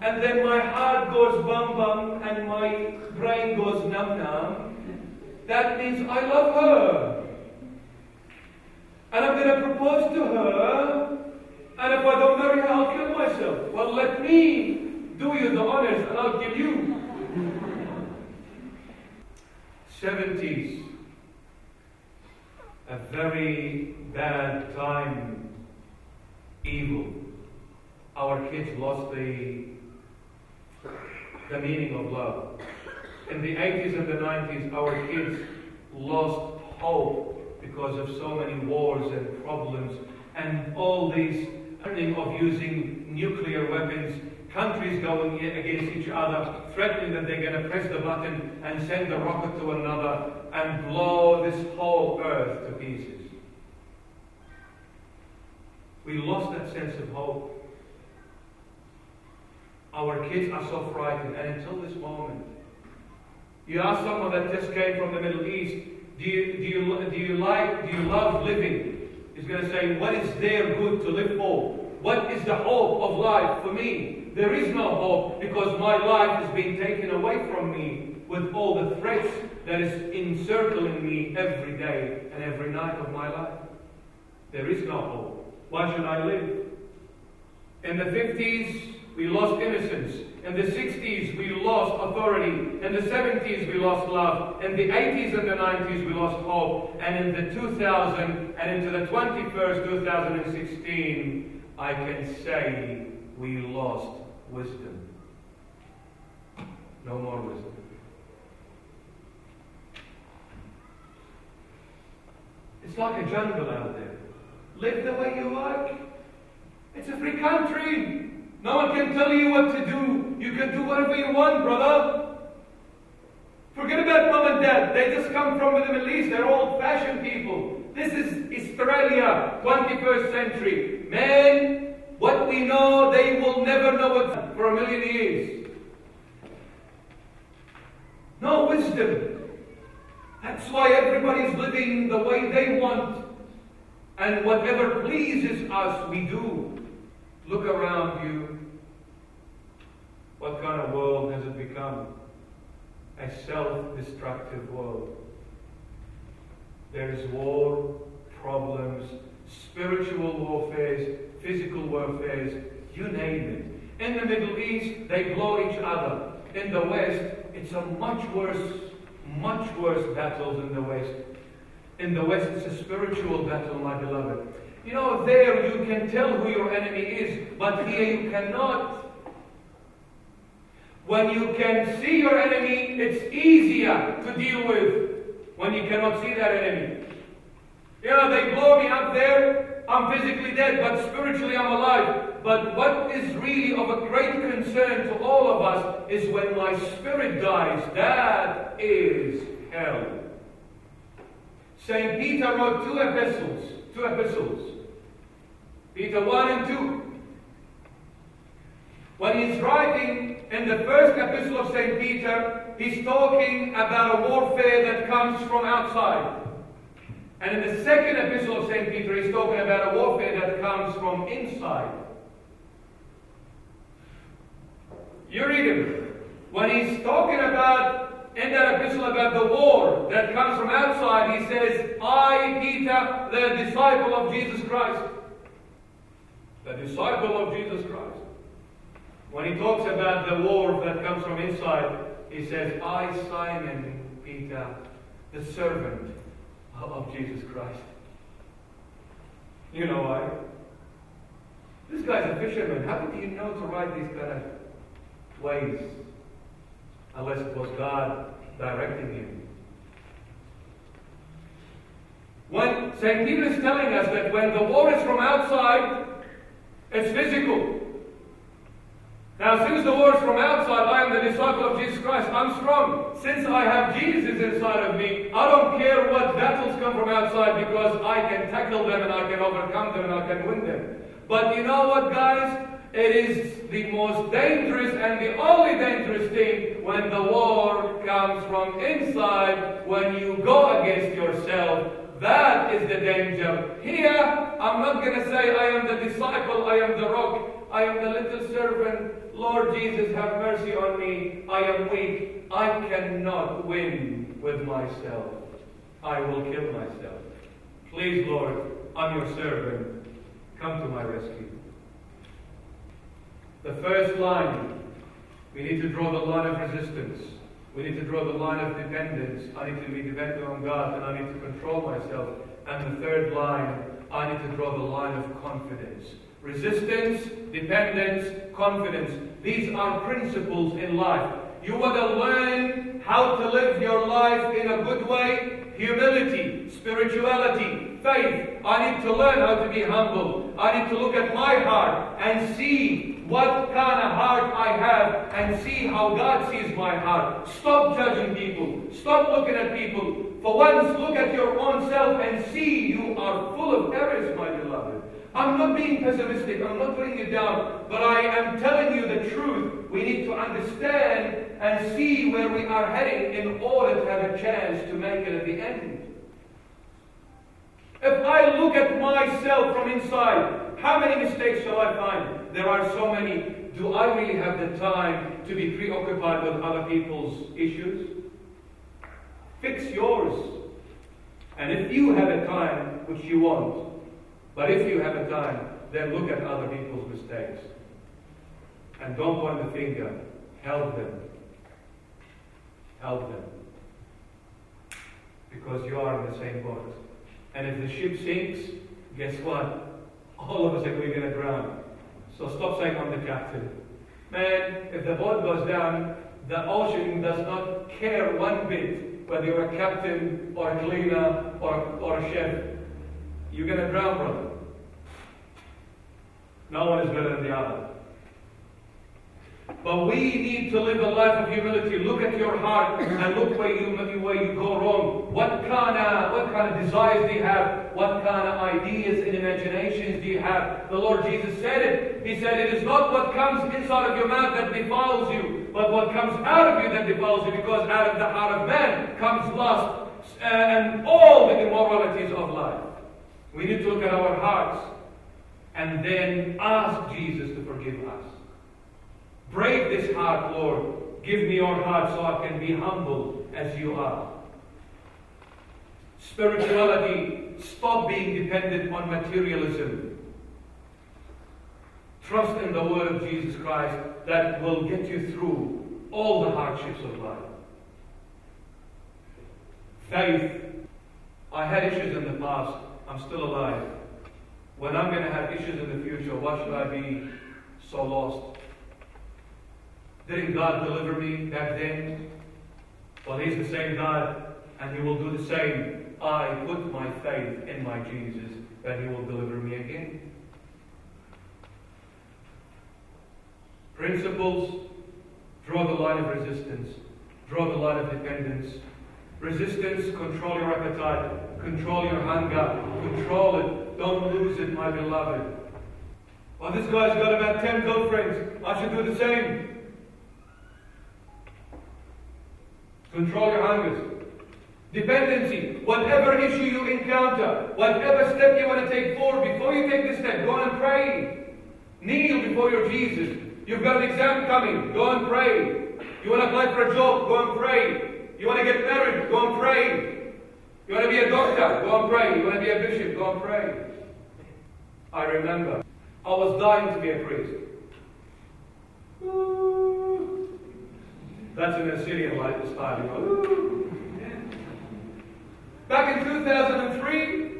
and then my heart goes bum bum and my brain goes num num, that means I love her. And I'm going to propose to her, and if I don't marry her, I'll kill myself. Well, let me do you the honors and I'll give you. 70s. A very bad time. Evil. Our kids lost the, the meaning of love. In the 80s and the 90s, our kids lost hope because of so many wars and problems and all these threatening of using nuclear weapons countries going against each other, threatening that they're going to press the button and send a rocket to another. and blow this whole earth to pieces. We lost that sense of hope. Our kids are so frightened, and until this moment, you ask someone that just came from the Middle East, do you, do you, do you like, do you love living? He's going to say, what is there good to live for? What is the hope of life for me? There is no hope because my life is being taken away from me with all the threats that is encircling me every day and every night of my life. There is no hope. Why should I live? In the 50s, we lost innocence. In the 60s, we lost authority. In the 70s, we lost love. In the 80s and the 90s, we lost hope. And in the 2000 and into the 21st, 2016, I can say we lost wisdom. No more wisdom. It's like a jungle out there. Live the way you like. It's a free country. No one can tell you what to do. You can do whatever you want, brother. Forget about mom and dad. They just come from the Middle East. They're old fashioned people. This is Australia, 21st century. Man, what we know, they will never know it for a million years. No wisdom. That's why everybody's living the way they want. And whatever pleases us, we do. Look around you. What kind of world has it become? A self destructive world. There is war, problems, spiritual warfare, physical warfare, you name it. In the Middle East, they blow each other. In the West, it's a much worse, much worse battle than the West. In the West, it's a spiritual battle, my beloved. You know, there you can tell who your enemy is, but here you cannot. When you can see your enemy, it's easier to deal with when you cannot see that enemy. You know, they blow me up there, I'm physically dead, but spiritually I'm alive. But what is really of a great concern to all of us is when my spirit dies, that is hell. St. Peter wrote two epistles, two epistles. Peter 1 and 2. When he's writing in the first epistle of St. Peter, he's talking about a warfare that comes from outside. And in the second epistle of St. Peter, he's talking about a warfare that comes from inside. You read him. When he's talking about, in that epistle, about the war that comes from outside, he says, I, Peter, the disciple of Jesus Christ. The disciple of Jesus Christ. When he talks about the war that comes from inside, he says, I, Simon Peter, the servant of Jesus Christ. You know why? This guy's a fisherman. How did he know to write these kind of ways? Unless it was God directing him. When St. Peter is telling us that when the war is from outside, it's physical. Now, since the war is from outside, I am the disciple of Jesus Christ. I'm strong. Since I have Jesus inside of me, I don't care what battles come from outside because I can tackle them and I can overcome them and I can win them. But you know what, guys? It is the most dangerous and the only dangerous thing when the war comes from inside, when you go against yourself. That is the danger. Here, I'm not going to say I am the disciple, I am the rock, I am the little servant. Lord Jesus, have mercy on me. I am weak. I cannot win with myself. I will kill myself. Please, Lord, I'm your servant. Come to my rescue. The first line, we need to draw the line of resistance. We need to draw the line of dependence. I need to be dependent on God and I need to control myself. And the third line, I need to draw the line of confidence. Resistance, dependence, confidence. These are principles in life. You want to learn how to live your life in a good way? Humility, spirituality, faith. I need to learn how to be humble. I need to look at my heart and see what kind of heart I have and see how God sees my heart. Stop judging people. Stop looking at people For once, look at your own self and see you are full of errors, my beloved. I'm not being pessimistic, I'm not putting you down, but I am telling you the truth. We need to understand and see where we are heading in order to have a chance to make it at the end. If I look at myself from inside, how many mistakes shall I find? There are so many. Do I really have the time to be preoccupied with other people's issues? Fix yours. And if you have a time, which you won't, but if you have a time, then look at other people's mistakes. And don't point the finger. Help them. Help them. Because you are in the same boat. And if the ship sinks, guess what? All of us are going to drown. So stop saying I'm the captain. Man, if the boat goes down, the ocean does not care one bit whether you're a captain or a cleaner or, or a chef. You're going to drown, brother. No one is better than the other. But we need to live a life of humility. Look at your heart and look where you where you go wrong. What kind of what kind of desires do you have? What kind of ideas and imaginations do you have? The Lord Jesus said it. He said, "It is not what comes inside of your mouth that defiles you, but what comes out of you that defiles you. Because out of the heart of man comes lust uh, and all the immoralities of life." We need to look at our hearts and then ask Jesus to forgive us. Break this heart, Lord. Give me your heart so I can be humble as you are. Spirituality, stop being dependent on materialism. Trust in the word of Jesus Christ that will get you through all the hardships of life. Faith. I had issues in the past. I'm still alive. When I'm going to have issues in the future, why should I be so lost? Didn't God deliver me back then? Well, He's the same God, and He will do the same. I put my faith in my Jesus that He will deliver me again. Principles draw the line of resistance, draw the line of dependence. Resistance, control your appetite, control your hunger, control it. Don't lose it, my beloved. Well, this guy's got about 10 girlfriends. I should do the same. Control your hungers. Dependency. Whatever issue you encounter, whatever step you want to take forward, before you take the step, go and pray. Kneel before your Jesus. You've got an exam coming, go and pray. You want to apply for a job, go and pray. You want to get married, go and pray. You want to be a doctor, go and pray. You want to be a bishop, go and pray. I remember I was dying to be a priest. That's an Assyrian light you know. Back in 2003,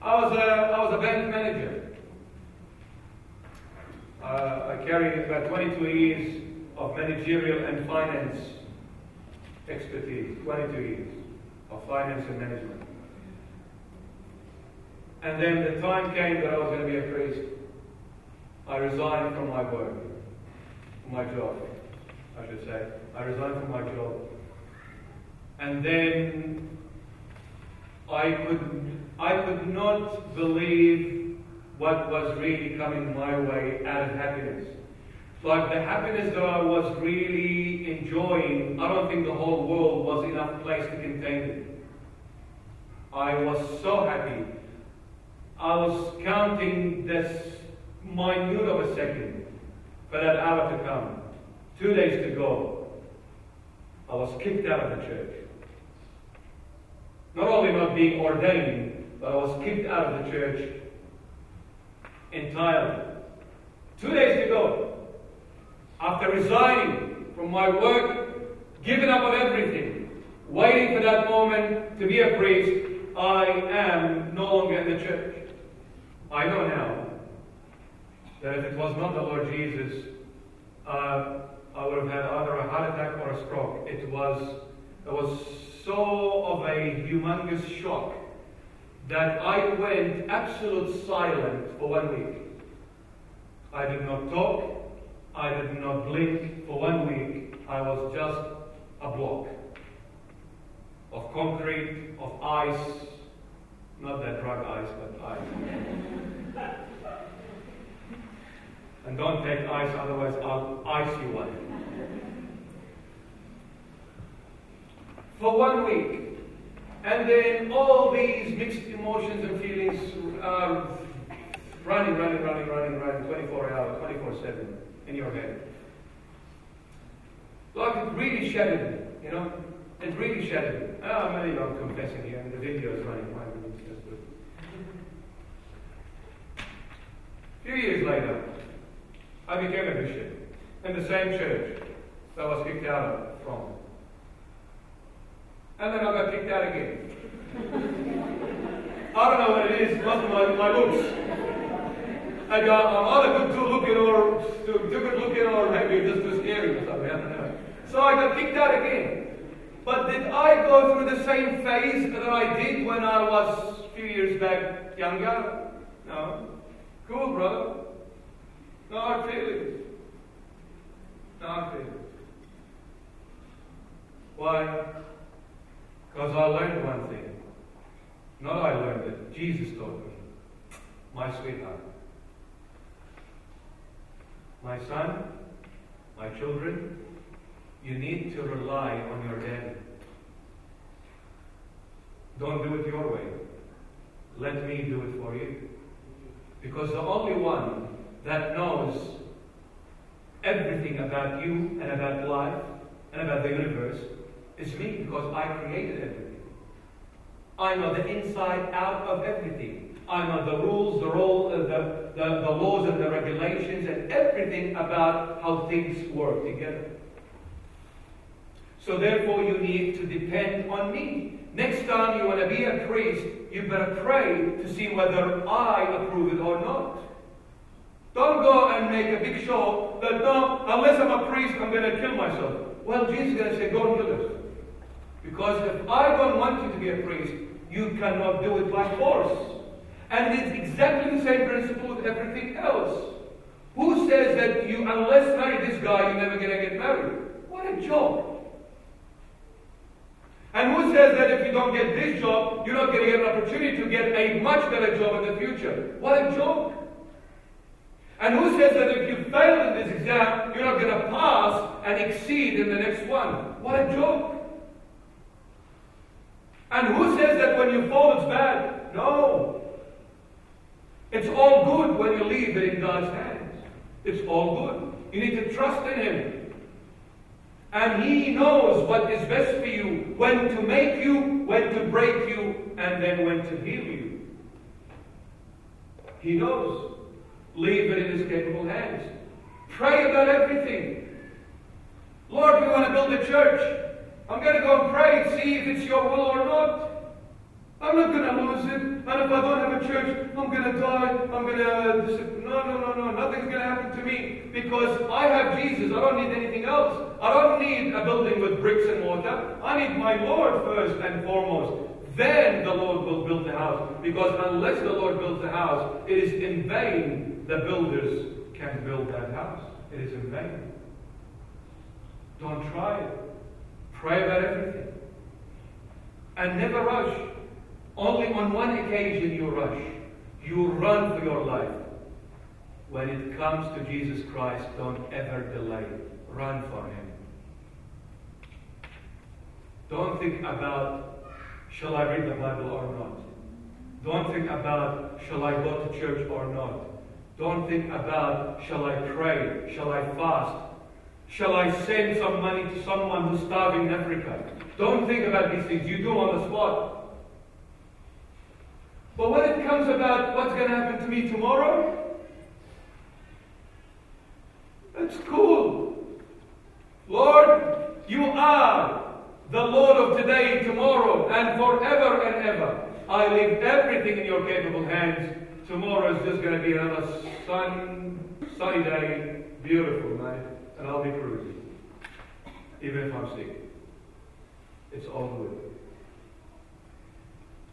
I was a, I was a bank manager. Uh, I carried about 22 years of managerial and finance expertise, 22 years of finance and management. And then the time came that I was going to be a priest. I resigned from my work, my job. I should say. I resigned from my job. And then I could, I could not believe what was really coming my way out of happiness. Like the happiness that I was really enjoying, I don't think the whole world was enough place to contain it. I was so happy. I was counting this minute of a second for that hour to come. Two days to go, I was kicked out of the church. Not only not being ordained, but I was kicked out of the church entirely. Two days to go. After resigning from my work, giving up on everything, waiting for that moment to be a priest, I am no longer in the church. I know now that if it was not the Lord Jesus, uh, I would have had either a heart attack or a stroke. It was, it was so of a humongous shock that I went absolute silent for one week. I did not talk. I did not blink for one week. I was just a block. of concrete, of ice, not that drug ice, but ice. and don't take ice, otherwise I'll ice you one. For one week. And then all these mixed emotions and feelings are running, running, running, running, running 24 hours, 24 7 in your head. Like it really shattered me, you know? It really shattered me. Oh, maybe I'm confessing here, and the video is running five minutes. A few years later, I became a bishop in the same church that I was kicked out of from. And then I got kicked out again. I don't know what it is, must my, my looks. I got, I'm either good to looking or too, too good looking or maybe just too scary or something, I don't know. So I got kicked out again. But did I go through the same phase that I did when I was a few years back younger? No. Cool, brother. Hard feelings. Hard feelings. Why? Because I learned one thing. Not I learned it, Jesus taught me. My sweetheart. My son, my children, you need to rely on your daddy. Don't do it your way. Let me do it for you. Because the only one that knows everything about you and about life and about the universe is me because I created everything. I know the inside out of everything. I know the rules, the role, uh, the, the, the laws and the regulations and everything about how things work together. So therefore you need to depend on me. Next time you want to be a priest, you better pray to see whether I approve it or not. Don't go and make a big show that no, unless I'm a priest, I'm going to kill myself. Well, Jesus is going to say, go and kill yourself. Because if I don't want you to be a priest, you cannot do it by force. And it's exactly the same principle with everything else. Who says that you, unless marry this guy, you're never going to get married? What a joke. And who says that if you don't get this job, you're not going to get an opportunity to get a much better job in the future? What a joke. And who says that if you fail in this exam, you're not going to pass and exceed in the next one? What a joke. And who says that when you fall it's bad? No. It's all good when you leave it in God's hands. It's all good. You need to trust in Him. And He knows what is best for you, when to make you, when to break you, and then when to heal you. He knows. Leave it in His capable hands. Pray about everything. Lord, we want to build a church. I'm going to go and pray and see if it's your will or not. I'm not going to lose it. And if I don't have a church, I'm going to die. I'm going uh, to. No, no, no, no. Nothing's going to happen to me because I have Jesus. I don't need anything else. I don't need a building with bricks and mortar. I need my Lord first and foremost. Then the Lord will build the house. Because unless the Lord builds the house, it is in vain the builders can build that house. It is in vain. Don't try it. Pray about everything. And never rush. Only on one occasion you rush. You run for your life. When it comes to Jesus Christ, don't ever delay. Run for Him. Don't think about, shall I read the Bible or not? Don't think about, shall I go to church or not? Don't think about, shall I pray? Shall I fast? Shall I send some money to someone who's starving in Africa? Don't think about these things. You do on the spot. But when it comes about what's going to happen to me tomorrow, it's cool. Lord, you are the Lord of today, tomorrow, and forever and ever. I leave everything in your capable hands. Tomorrow is just going to be another sun, sunny day, beautiful night and I'll be cruising, even if I'm sick. It's all good.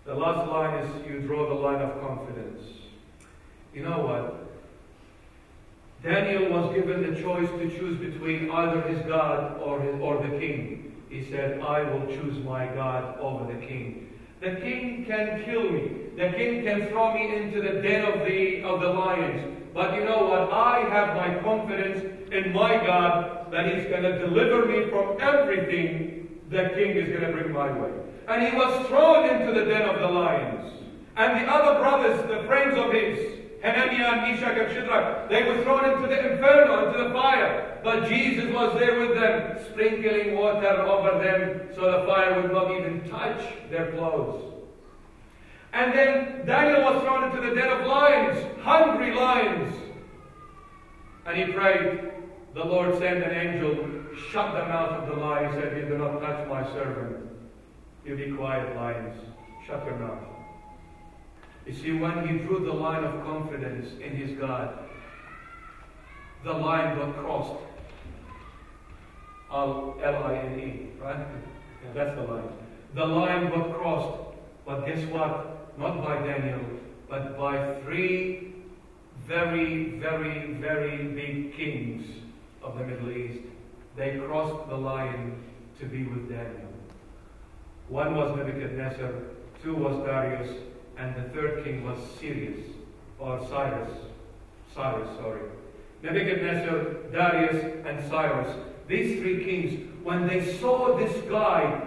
The last line is you draw the line of confidence. You know what? Daniel was given the choice to choose between either his God or, his, or the king. he said, I will choose my God over the king. The king can kill me. The king can throw me into the den of the, of the lions. But you know what? I have my confidence in my God that He's going to deliver me from everything the king is going to bring my way. And he was thrown into the den of the lions. And the other brothers, the friends of his, Hananiah and Meshach and Shadrach, they were thrown into the inferno, into the fire. But Jesus was there with them, sprinkling water over them so the fire would not even touch their clothes. And then Daniel was thrown into the den of lions, hungry lions. And he prayed. The Lord sent an angel, shut the mouth of the lions, said, You do not touch my servant. You be quiet, lions. Shut your mouth. You see, when he drew the line of confidence in his God, the line got crossed. L-I-N-E, right? Yeah, that's the line. The line got crossed. But guess what? Not by Daniel, but by three very, very, very big kings of the Middle East. They crossed the line to be with Daniel. One was Nebuchadnezzar, two was Darius, and the third king was Cyrus, or Cyrus. Cyrus, sorry. Nebuchadnezzar, Darius, and Cyrus. These three kings, when they saw this guy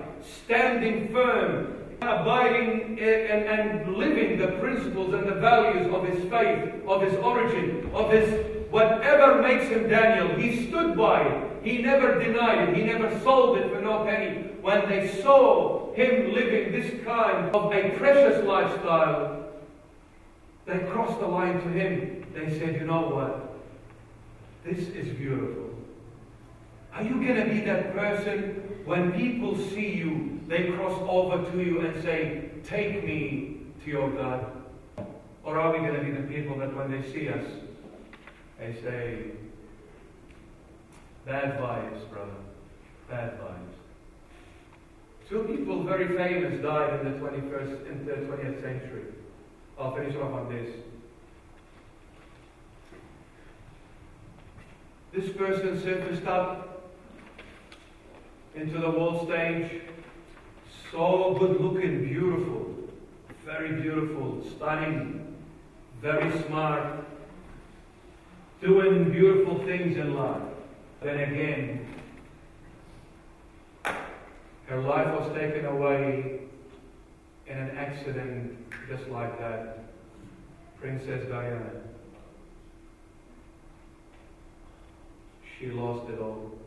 standing firm, abiding and, and living the principles and the values of his faith, of his origin, of his whatever makes him Daniel, he stood by it. He never denied it. He never sold it for no penny. When they saw him living this kind of a precious lifestyle, they crossed the line to him. They said, You know what? This is beautiful. Are you going to be that person when people see you, they cross over to you and say, Take me to your God? Or are we going to be the people that when they see us, they say, Bad vibes, brother. Bad vibes. Two people very famous died in the 21st, in the 20th century. I'll finish off on this. This person surfaced up into the world stage, so good looking, beautiful, very beautiful, stunning, very smart, doing beautiful things in life. Then again, her life was taken away in an accident just like that. Princess Diana. She lost it all.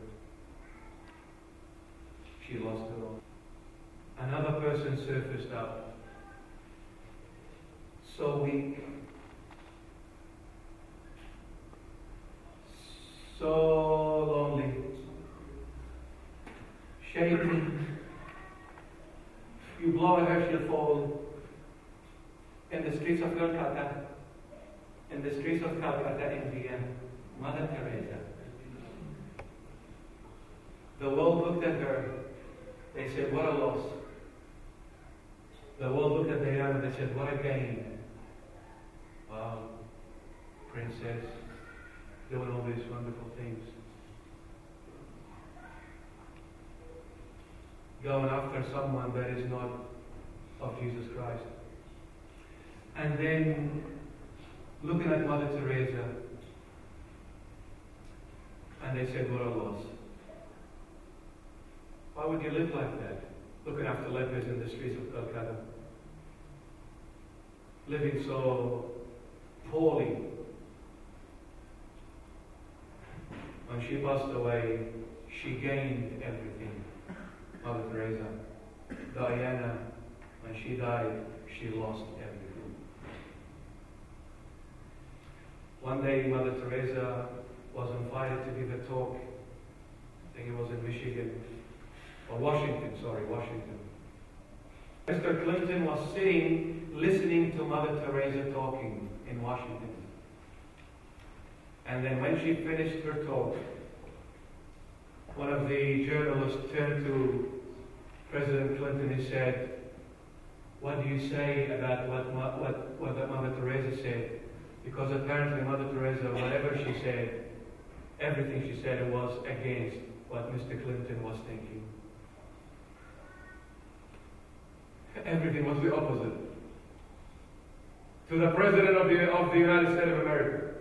She lost all. Another person surfaced up. So weak. So lonely. Shaking. You blow her, she'll fall. In the streets of Calcutta, in the streets of Calcutta, India, Mother Teresa. The world looked at her. They said, What a loss. The world looked at Diana and they said, What a gain. Wow, princess, doing all these wonderful things. Going after someone that is not of Jesus Christ. And then looking at Mother Teresa, and they said, What a loss. Why would you live like that? Looking after lepers in the streets of Calcutta. Living so poorly. When she passed away, she gained everything. Mother Teresa. Diana, when she died, she lost everything. One day, Mother Teresa was invited to give a talk. I think it was in Michigan or Washington, sorry, Washington. Mr. Clinton was sitting listening to Mother Teresa talking in Washington. And then when she finished her talk, one of the journalists turned to President Clinton and said, What do you say about what, what, what Mother Teresa said? Because apparently Mother Teresa, whatever she said, everything she said was against what Mr. Clinton was thinking. Everything was the opposite. To the President of the, of the United States of America.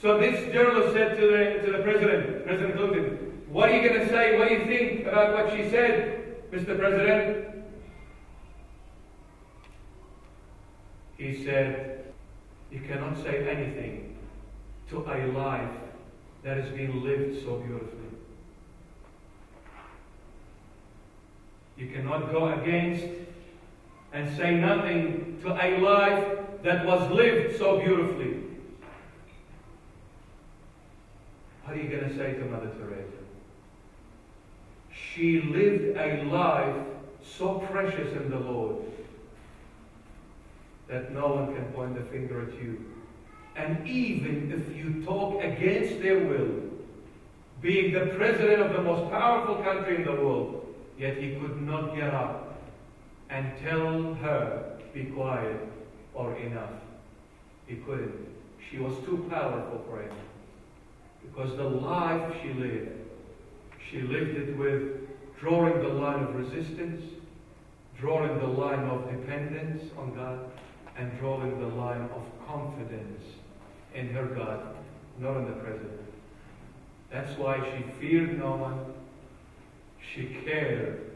So this journalist said to the, to the President, President Clinton, what are you going to say? What do you think about what she said, Mr. President? He said, You cannot say anything to a life that has been lived so beautifully. You cannot go against and say nothing to a life that was lived so beautifully. What are you going to say to Mother Teresa? She lived a life so precious in the Lord that no one can point the finger at you. And even if you talk against their will, being the president of the most powerful country in the world, yet he could not get up and tell her, be quiet or enough. He couldn't. She was too powerful for him. Because the life she lived, she lived it with drawing the line of resistance, drawing the line of dependence on God, and drawing the line of confidence in her God, not in the president. That's why she feared no one. She cared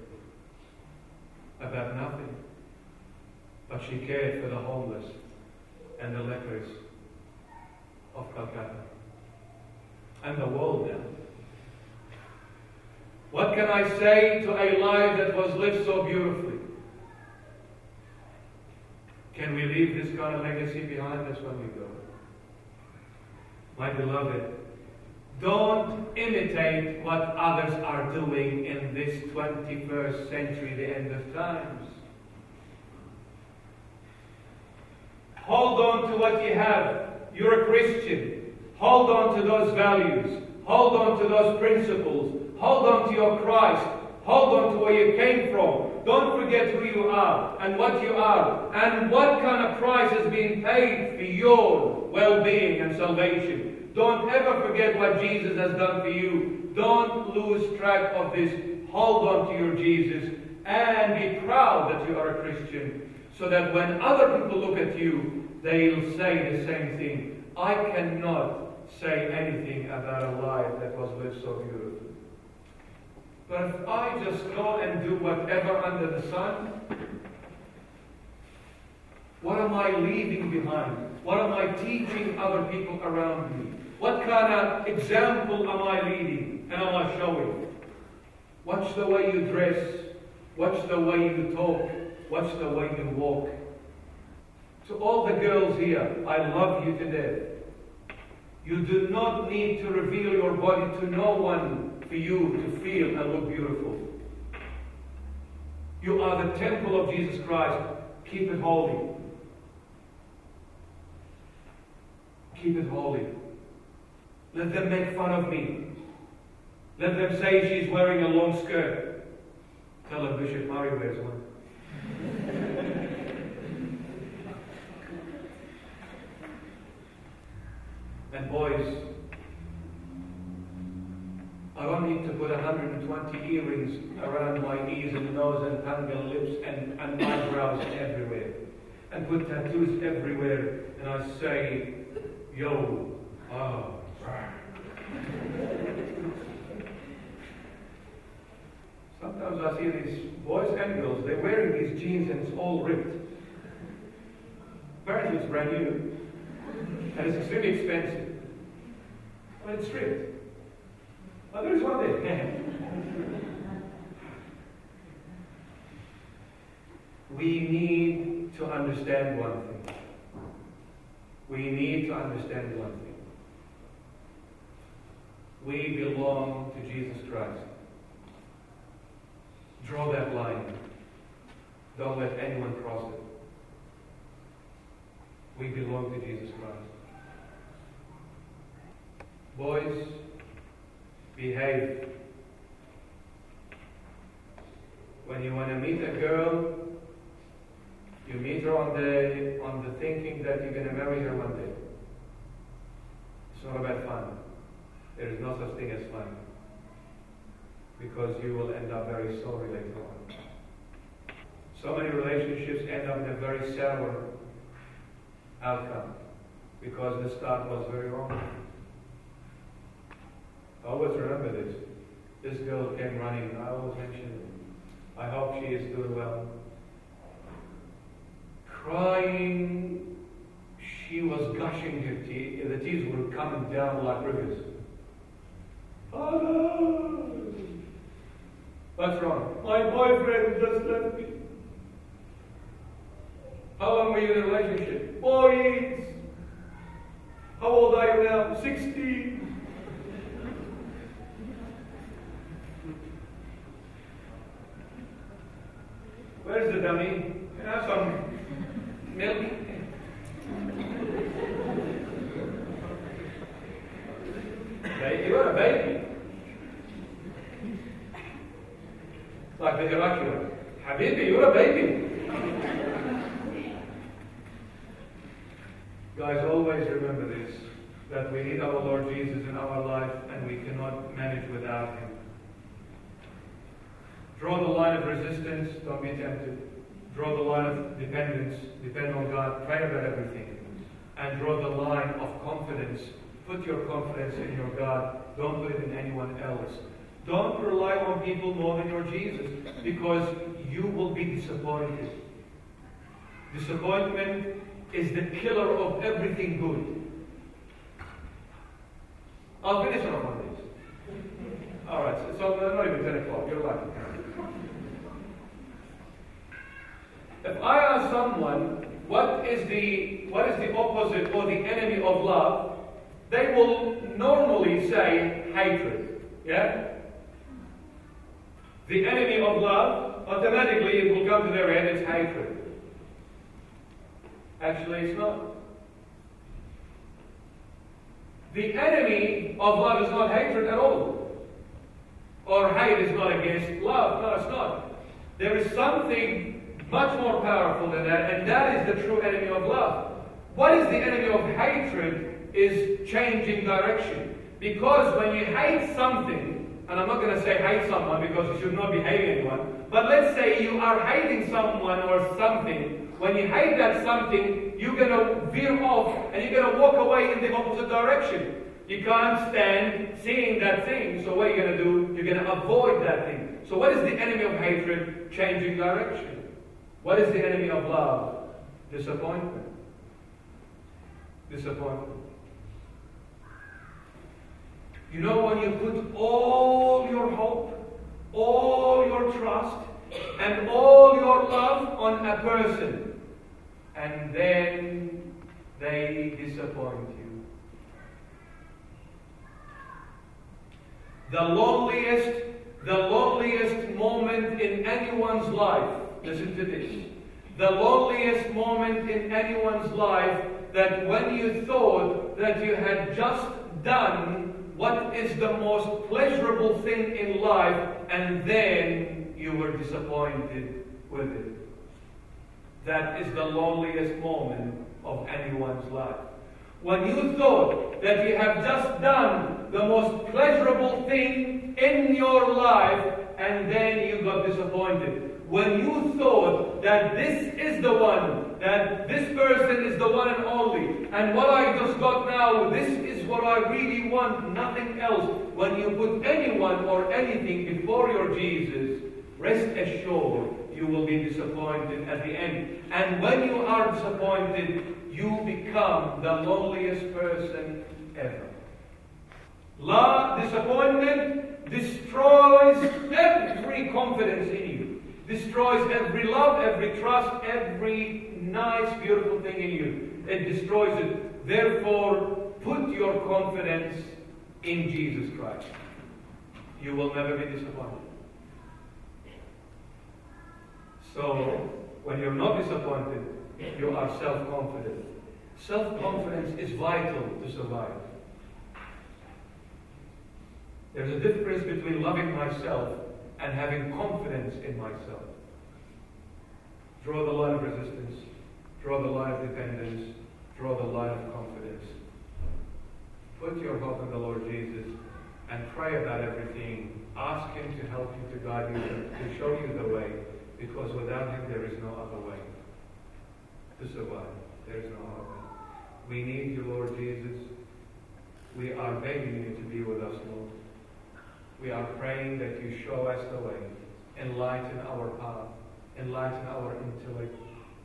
about nothing. But she cared for the homeless and the lepers of Calcutta and the world now. What can I say to a life that was lived so beautifully? Can we leave this kind of legacy behind us when we go? My beloved, don't imitate what others are doing in this 21st century, the end of times. Hold on to what you have. You're a Christian. Hold on to those values. Hold on to those principles. Hold on to your Christ. Hold on to where you came from. Don't forget who you are and what you are and what kind of price has been paid for your well being and salvation. Don't ever forget what Jesus has done for you. Don't lose track of this. Hold on to your Jesus and be proud that you are a Christian so that when other people look at you, they'll say the same thing. I cannot say anything about a life that was lived so beautifully. But if I just go and do whatever under the sun, what am I leaving behind? What am I teaching other people around me? What kind of example am I leading and am I showing? Watch the way you dress. Watch the way you talk. Watch the way you walk. To all the girls here, I love you to death. You do not need to reveal your body to no one for you to feel and look beautiful. You are the temple of Jesus Christ. Keep it holy. Keep it holy. Let them make fun of me. Let them say she's wearing a long skirt. Tell her Bishop Mari wears one. and boys, I don't need to put 120 earrings around my ears and nose and tongue and lips and, and eyebrows everywhere. And put tattoos everywhere. And I say, yo, ah. Sometimes I see these boys and girls, they're wearing these jeans and it's all ripped. Apparently it's brand new. And it's extremely expensive. But it's ripped. Oh, there's one there. we need to understand one thing. We need to understand one thing. We belong to Jesus Christ. Draw that line. Don't let anyone cross it. We belong to Jesus Christ. Boys, behave. When you want to meet a girl, you meet her on the on the thinking that you're going to marry her one day. It's not about fun. There is no such thing as fun. Because you will end up very sorry later on. So many relationships end up in a very sour outcome because the start was very wrong. Always remember this. This girl came running. I always mention it. I hope she is doing well. Crying, she was gushing her tears. The tears were coming down like rivers. Oh. Father! What's wrong? My boyfriend just left me. How long were you in a relationship? Four years. How old are you now? 16. Where's the dummy? Can I have some milk? Baby, you're a baby. Like the Iraqi Habibi, you're a baby. Guys, always remember this that we need our Lord Jesus in our life and we cannot manage without Him. Draw the line of resistance, don't be tempted. Draw the line of dependence, depend on God, pray about everything. And draw the line of confidence. Put your confidence in your God, don't put it in anyone else. Don't rely on people more than your Jesus because you will be disappointed. Disappointment is the killer of everything good. I'll finish on this. All right, so, so not even 10 o'clock. You're lucky. If I ask someone what is the what is the opposite or the enemy of love, they will normally say hatred. Yeah? The enemy of love, automatically it will come to their head, it's hatred. Actually, it's not. The enemy of love is not hatred at all. Or hate is not against love. No, it's not. There is something much more powerful than that, and that is the true enemy of love. What is the enemy of hatred is changing direction. Because when you hate something, and I'm not going to say hate someone because you should not be hating anyone, but let's say you are hating someone or something. When you hate that something, you're going to veer off and you're going to walk away in the opposite direction. You can't stand seeing that thing, so what are you going to do? You're going to avoid that thing. So, what is the enemy of hatred? Changing direction. What is the enemy of love? Disappointment. Disappointment. You know, when you put all your hope, all your trust, and all your love on a person, and then they disappoint you. The loneliest, the loneliest moment in anyone's life Listen to this. The loneliest moment in anyone's life that when you thought that you had just done what is the most pleasurable thing in life and then you were disappointed with it. That is the loneliest moment of anyone's life. When you thought that you have just done the most pleasurable thing in your life and then you got disappointed when you thought that this is the one, that this person is the one and only, and what I just got now, this is what I really want, nothing else. When you put anyone or anything before your Jesus, rest assured you will be disappointed at the end. And when you are disappointed, you become the loneliest person ever. La disappointment destroys every confidence in you destroys every love, every trust, every nice, beautiful thing in you. It destroys it. Therefore, put your confidence in Jesus Christ. You will never be disappointed. So, when you're not disappointed, you are self confident. Self confidence is vital to survive. There's a difference between loving myself and having confidence in myself. Draw the line of resistance, draw the line of dependence, draw the line of confidence. Put your hope in the Lord Jesus and pray about everything. Ask Him to help you, to guide you, to show you the way, Because without Him there is no other way to survive. There is no other way. We need you, Lord Jesus. We are begging you to be with us, Lord. We are praying that you show us the way, enlighten our path, enlighten our intellect,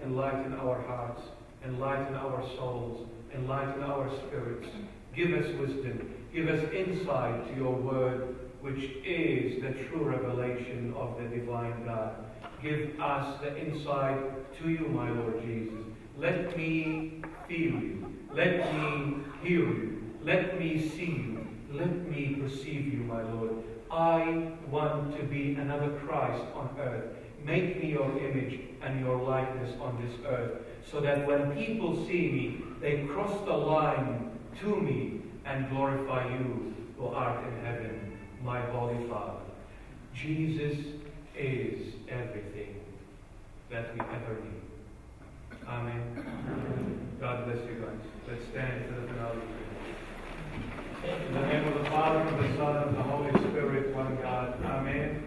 enlighten our hearts, enlighten our souls, enlighten our spirits. Give us wisdom. Give us insight to your word, which is the true revelation of the divine God. Give us the insight to you, my Lord Jesus. Let me feel you. Let me hear you. Let me see you. Let me perceive you, my Lord. I want to be another Christ on earth. Make me your image and your likeness on this earth, so that when people see me, they cross the line to me and glorify you who art in heaven, my Holy Father. Jesus is everything that we ever need. Amen. God bless you guys. Let's stand for the finale. In the name of the Father, and the Son, and the Holy Spirit, one God. Amen.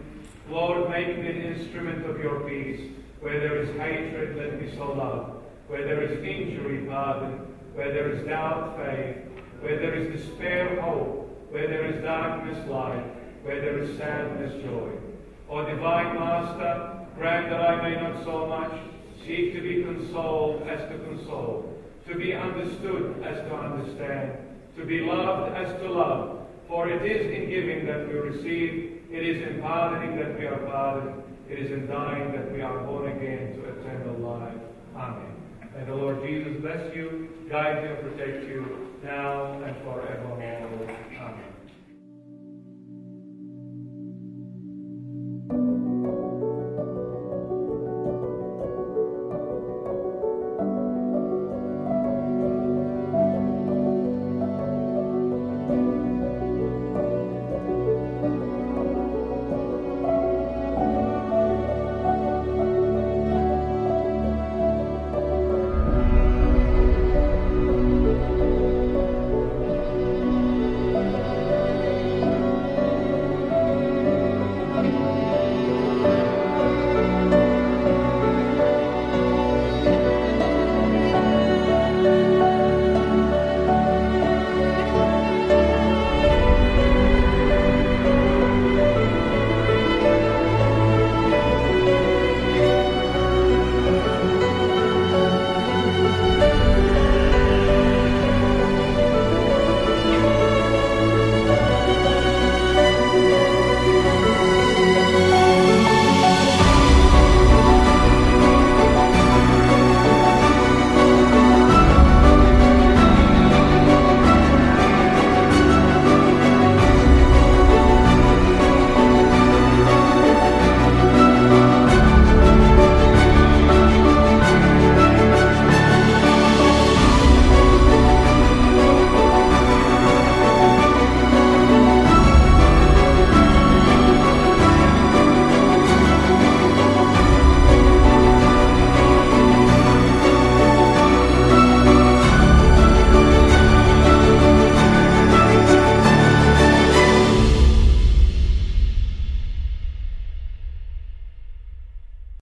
Lord, make me an instrument of your peace. Where there is hatred, let me sow love. Where there is injury, pardon. Where there is doubt, faith. Where there is despair, hope. Where there is darkness, light. Where there is sadness, joy. O divine Master, grant that I may not so much seek to be consoled as to console, to be understood as to understand, to be loved as to love. For it is in giving that we receive, it is in pardoning that we are pardoned, it is in dying that we are born again to eternal life. Amen. May the Lord Jesus bless you, guide you, and protect you now and forevermore.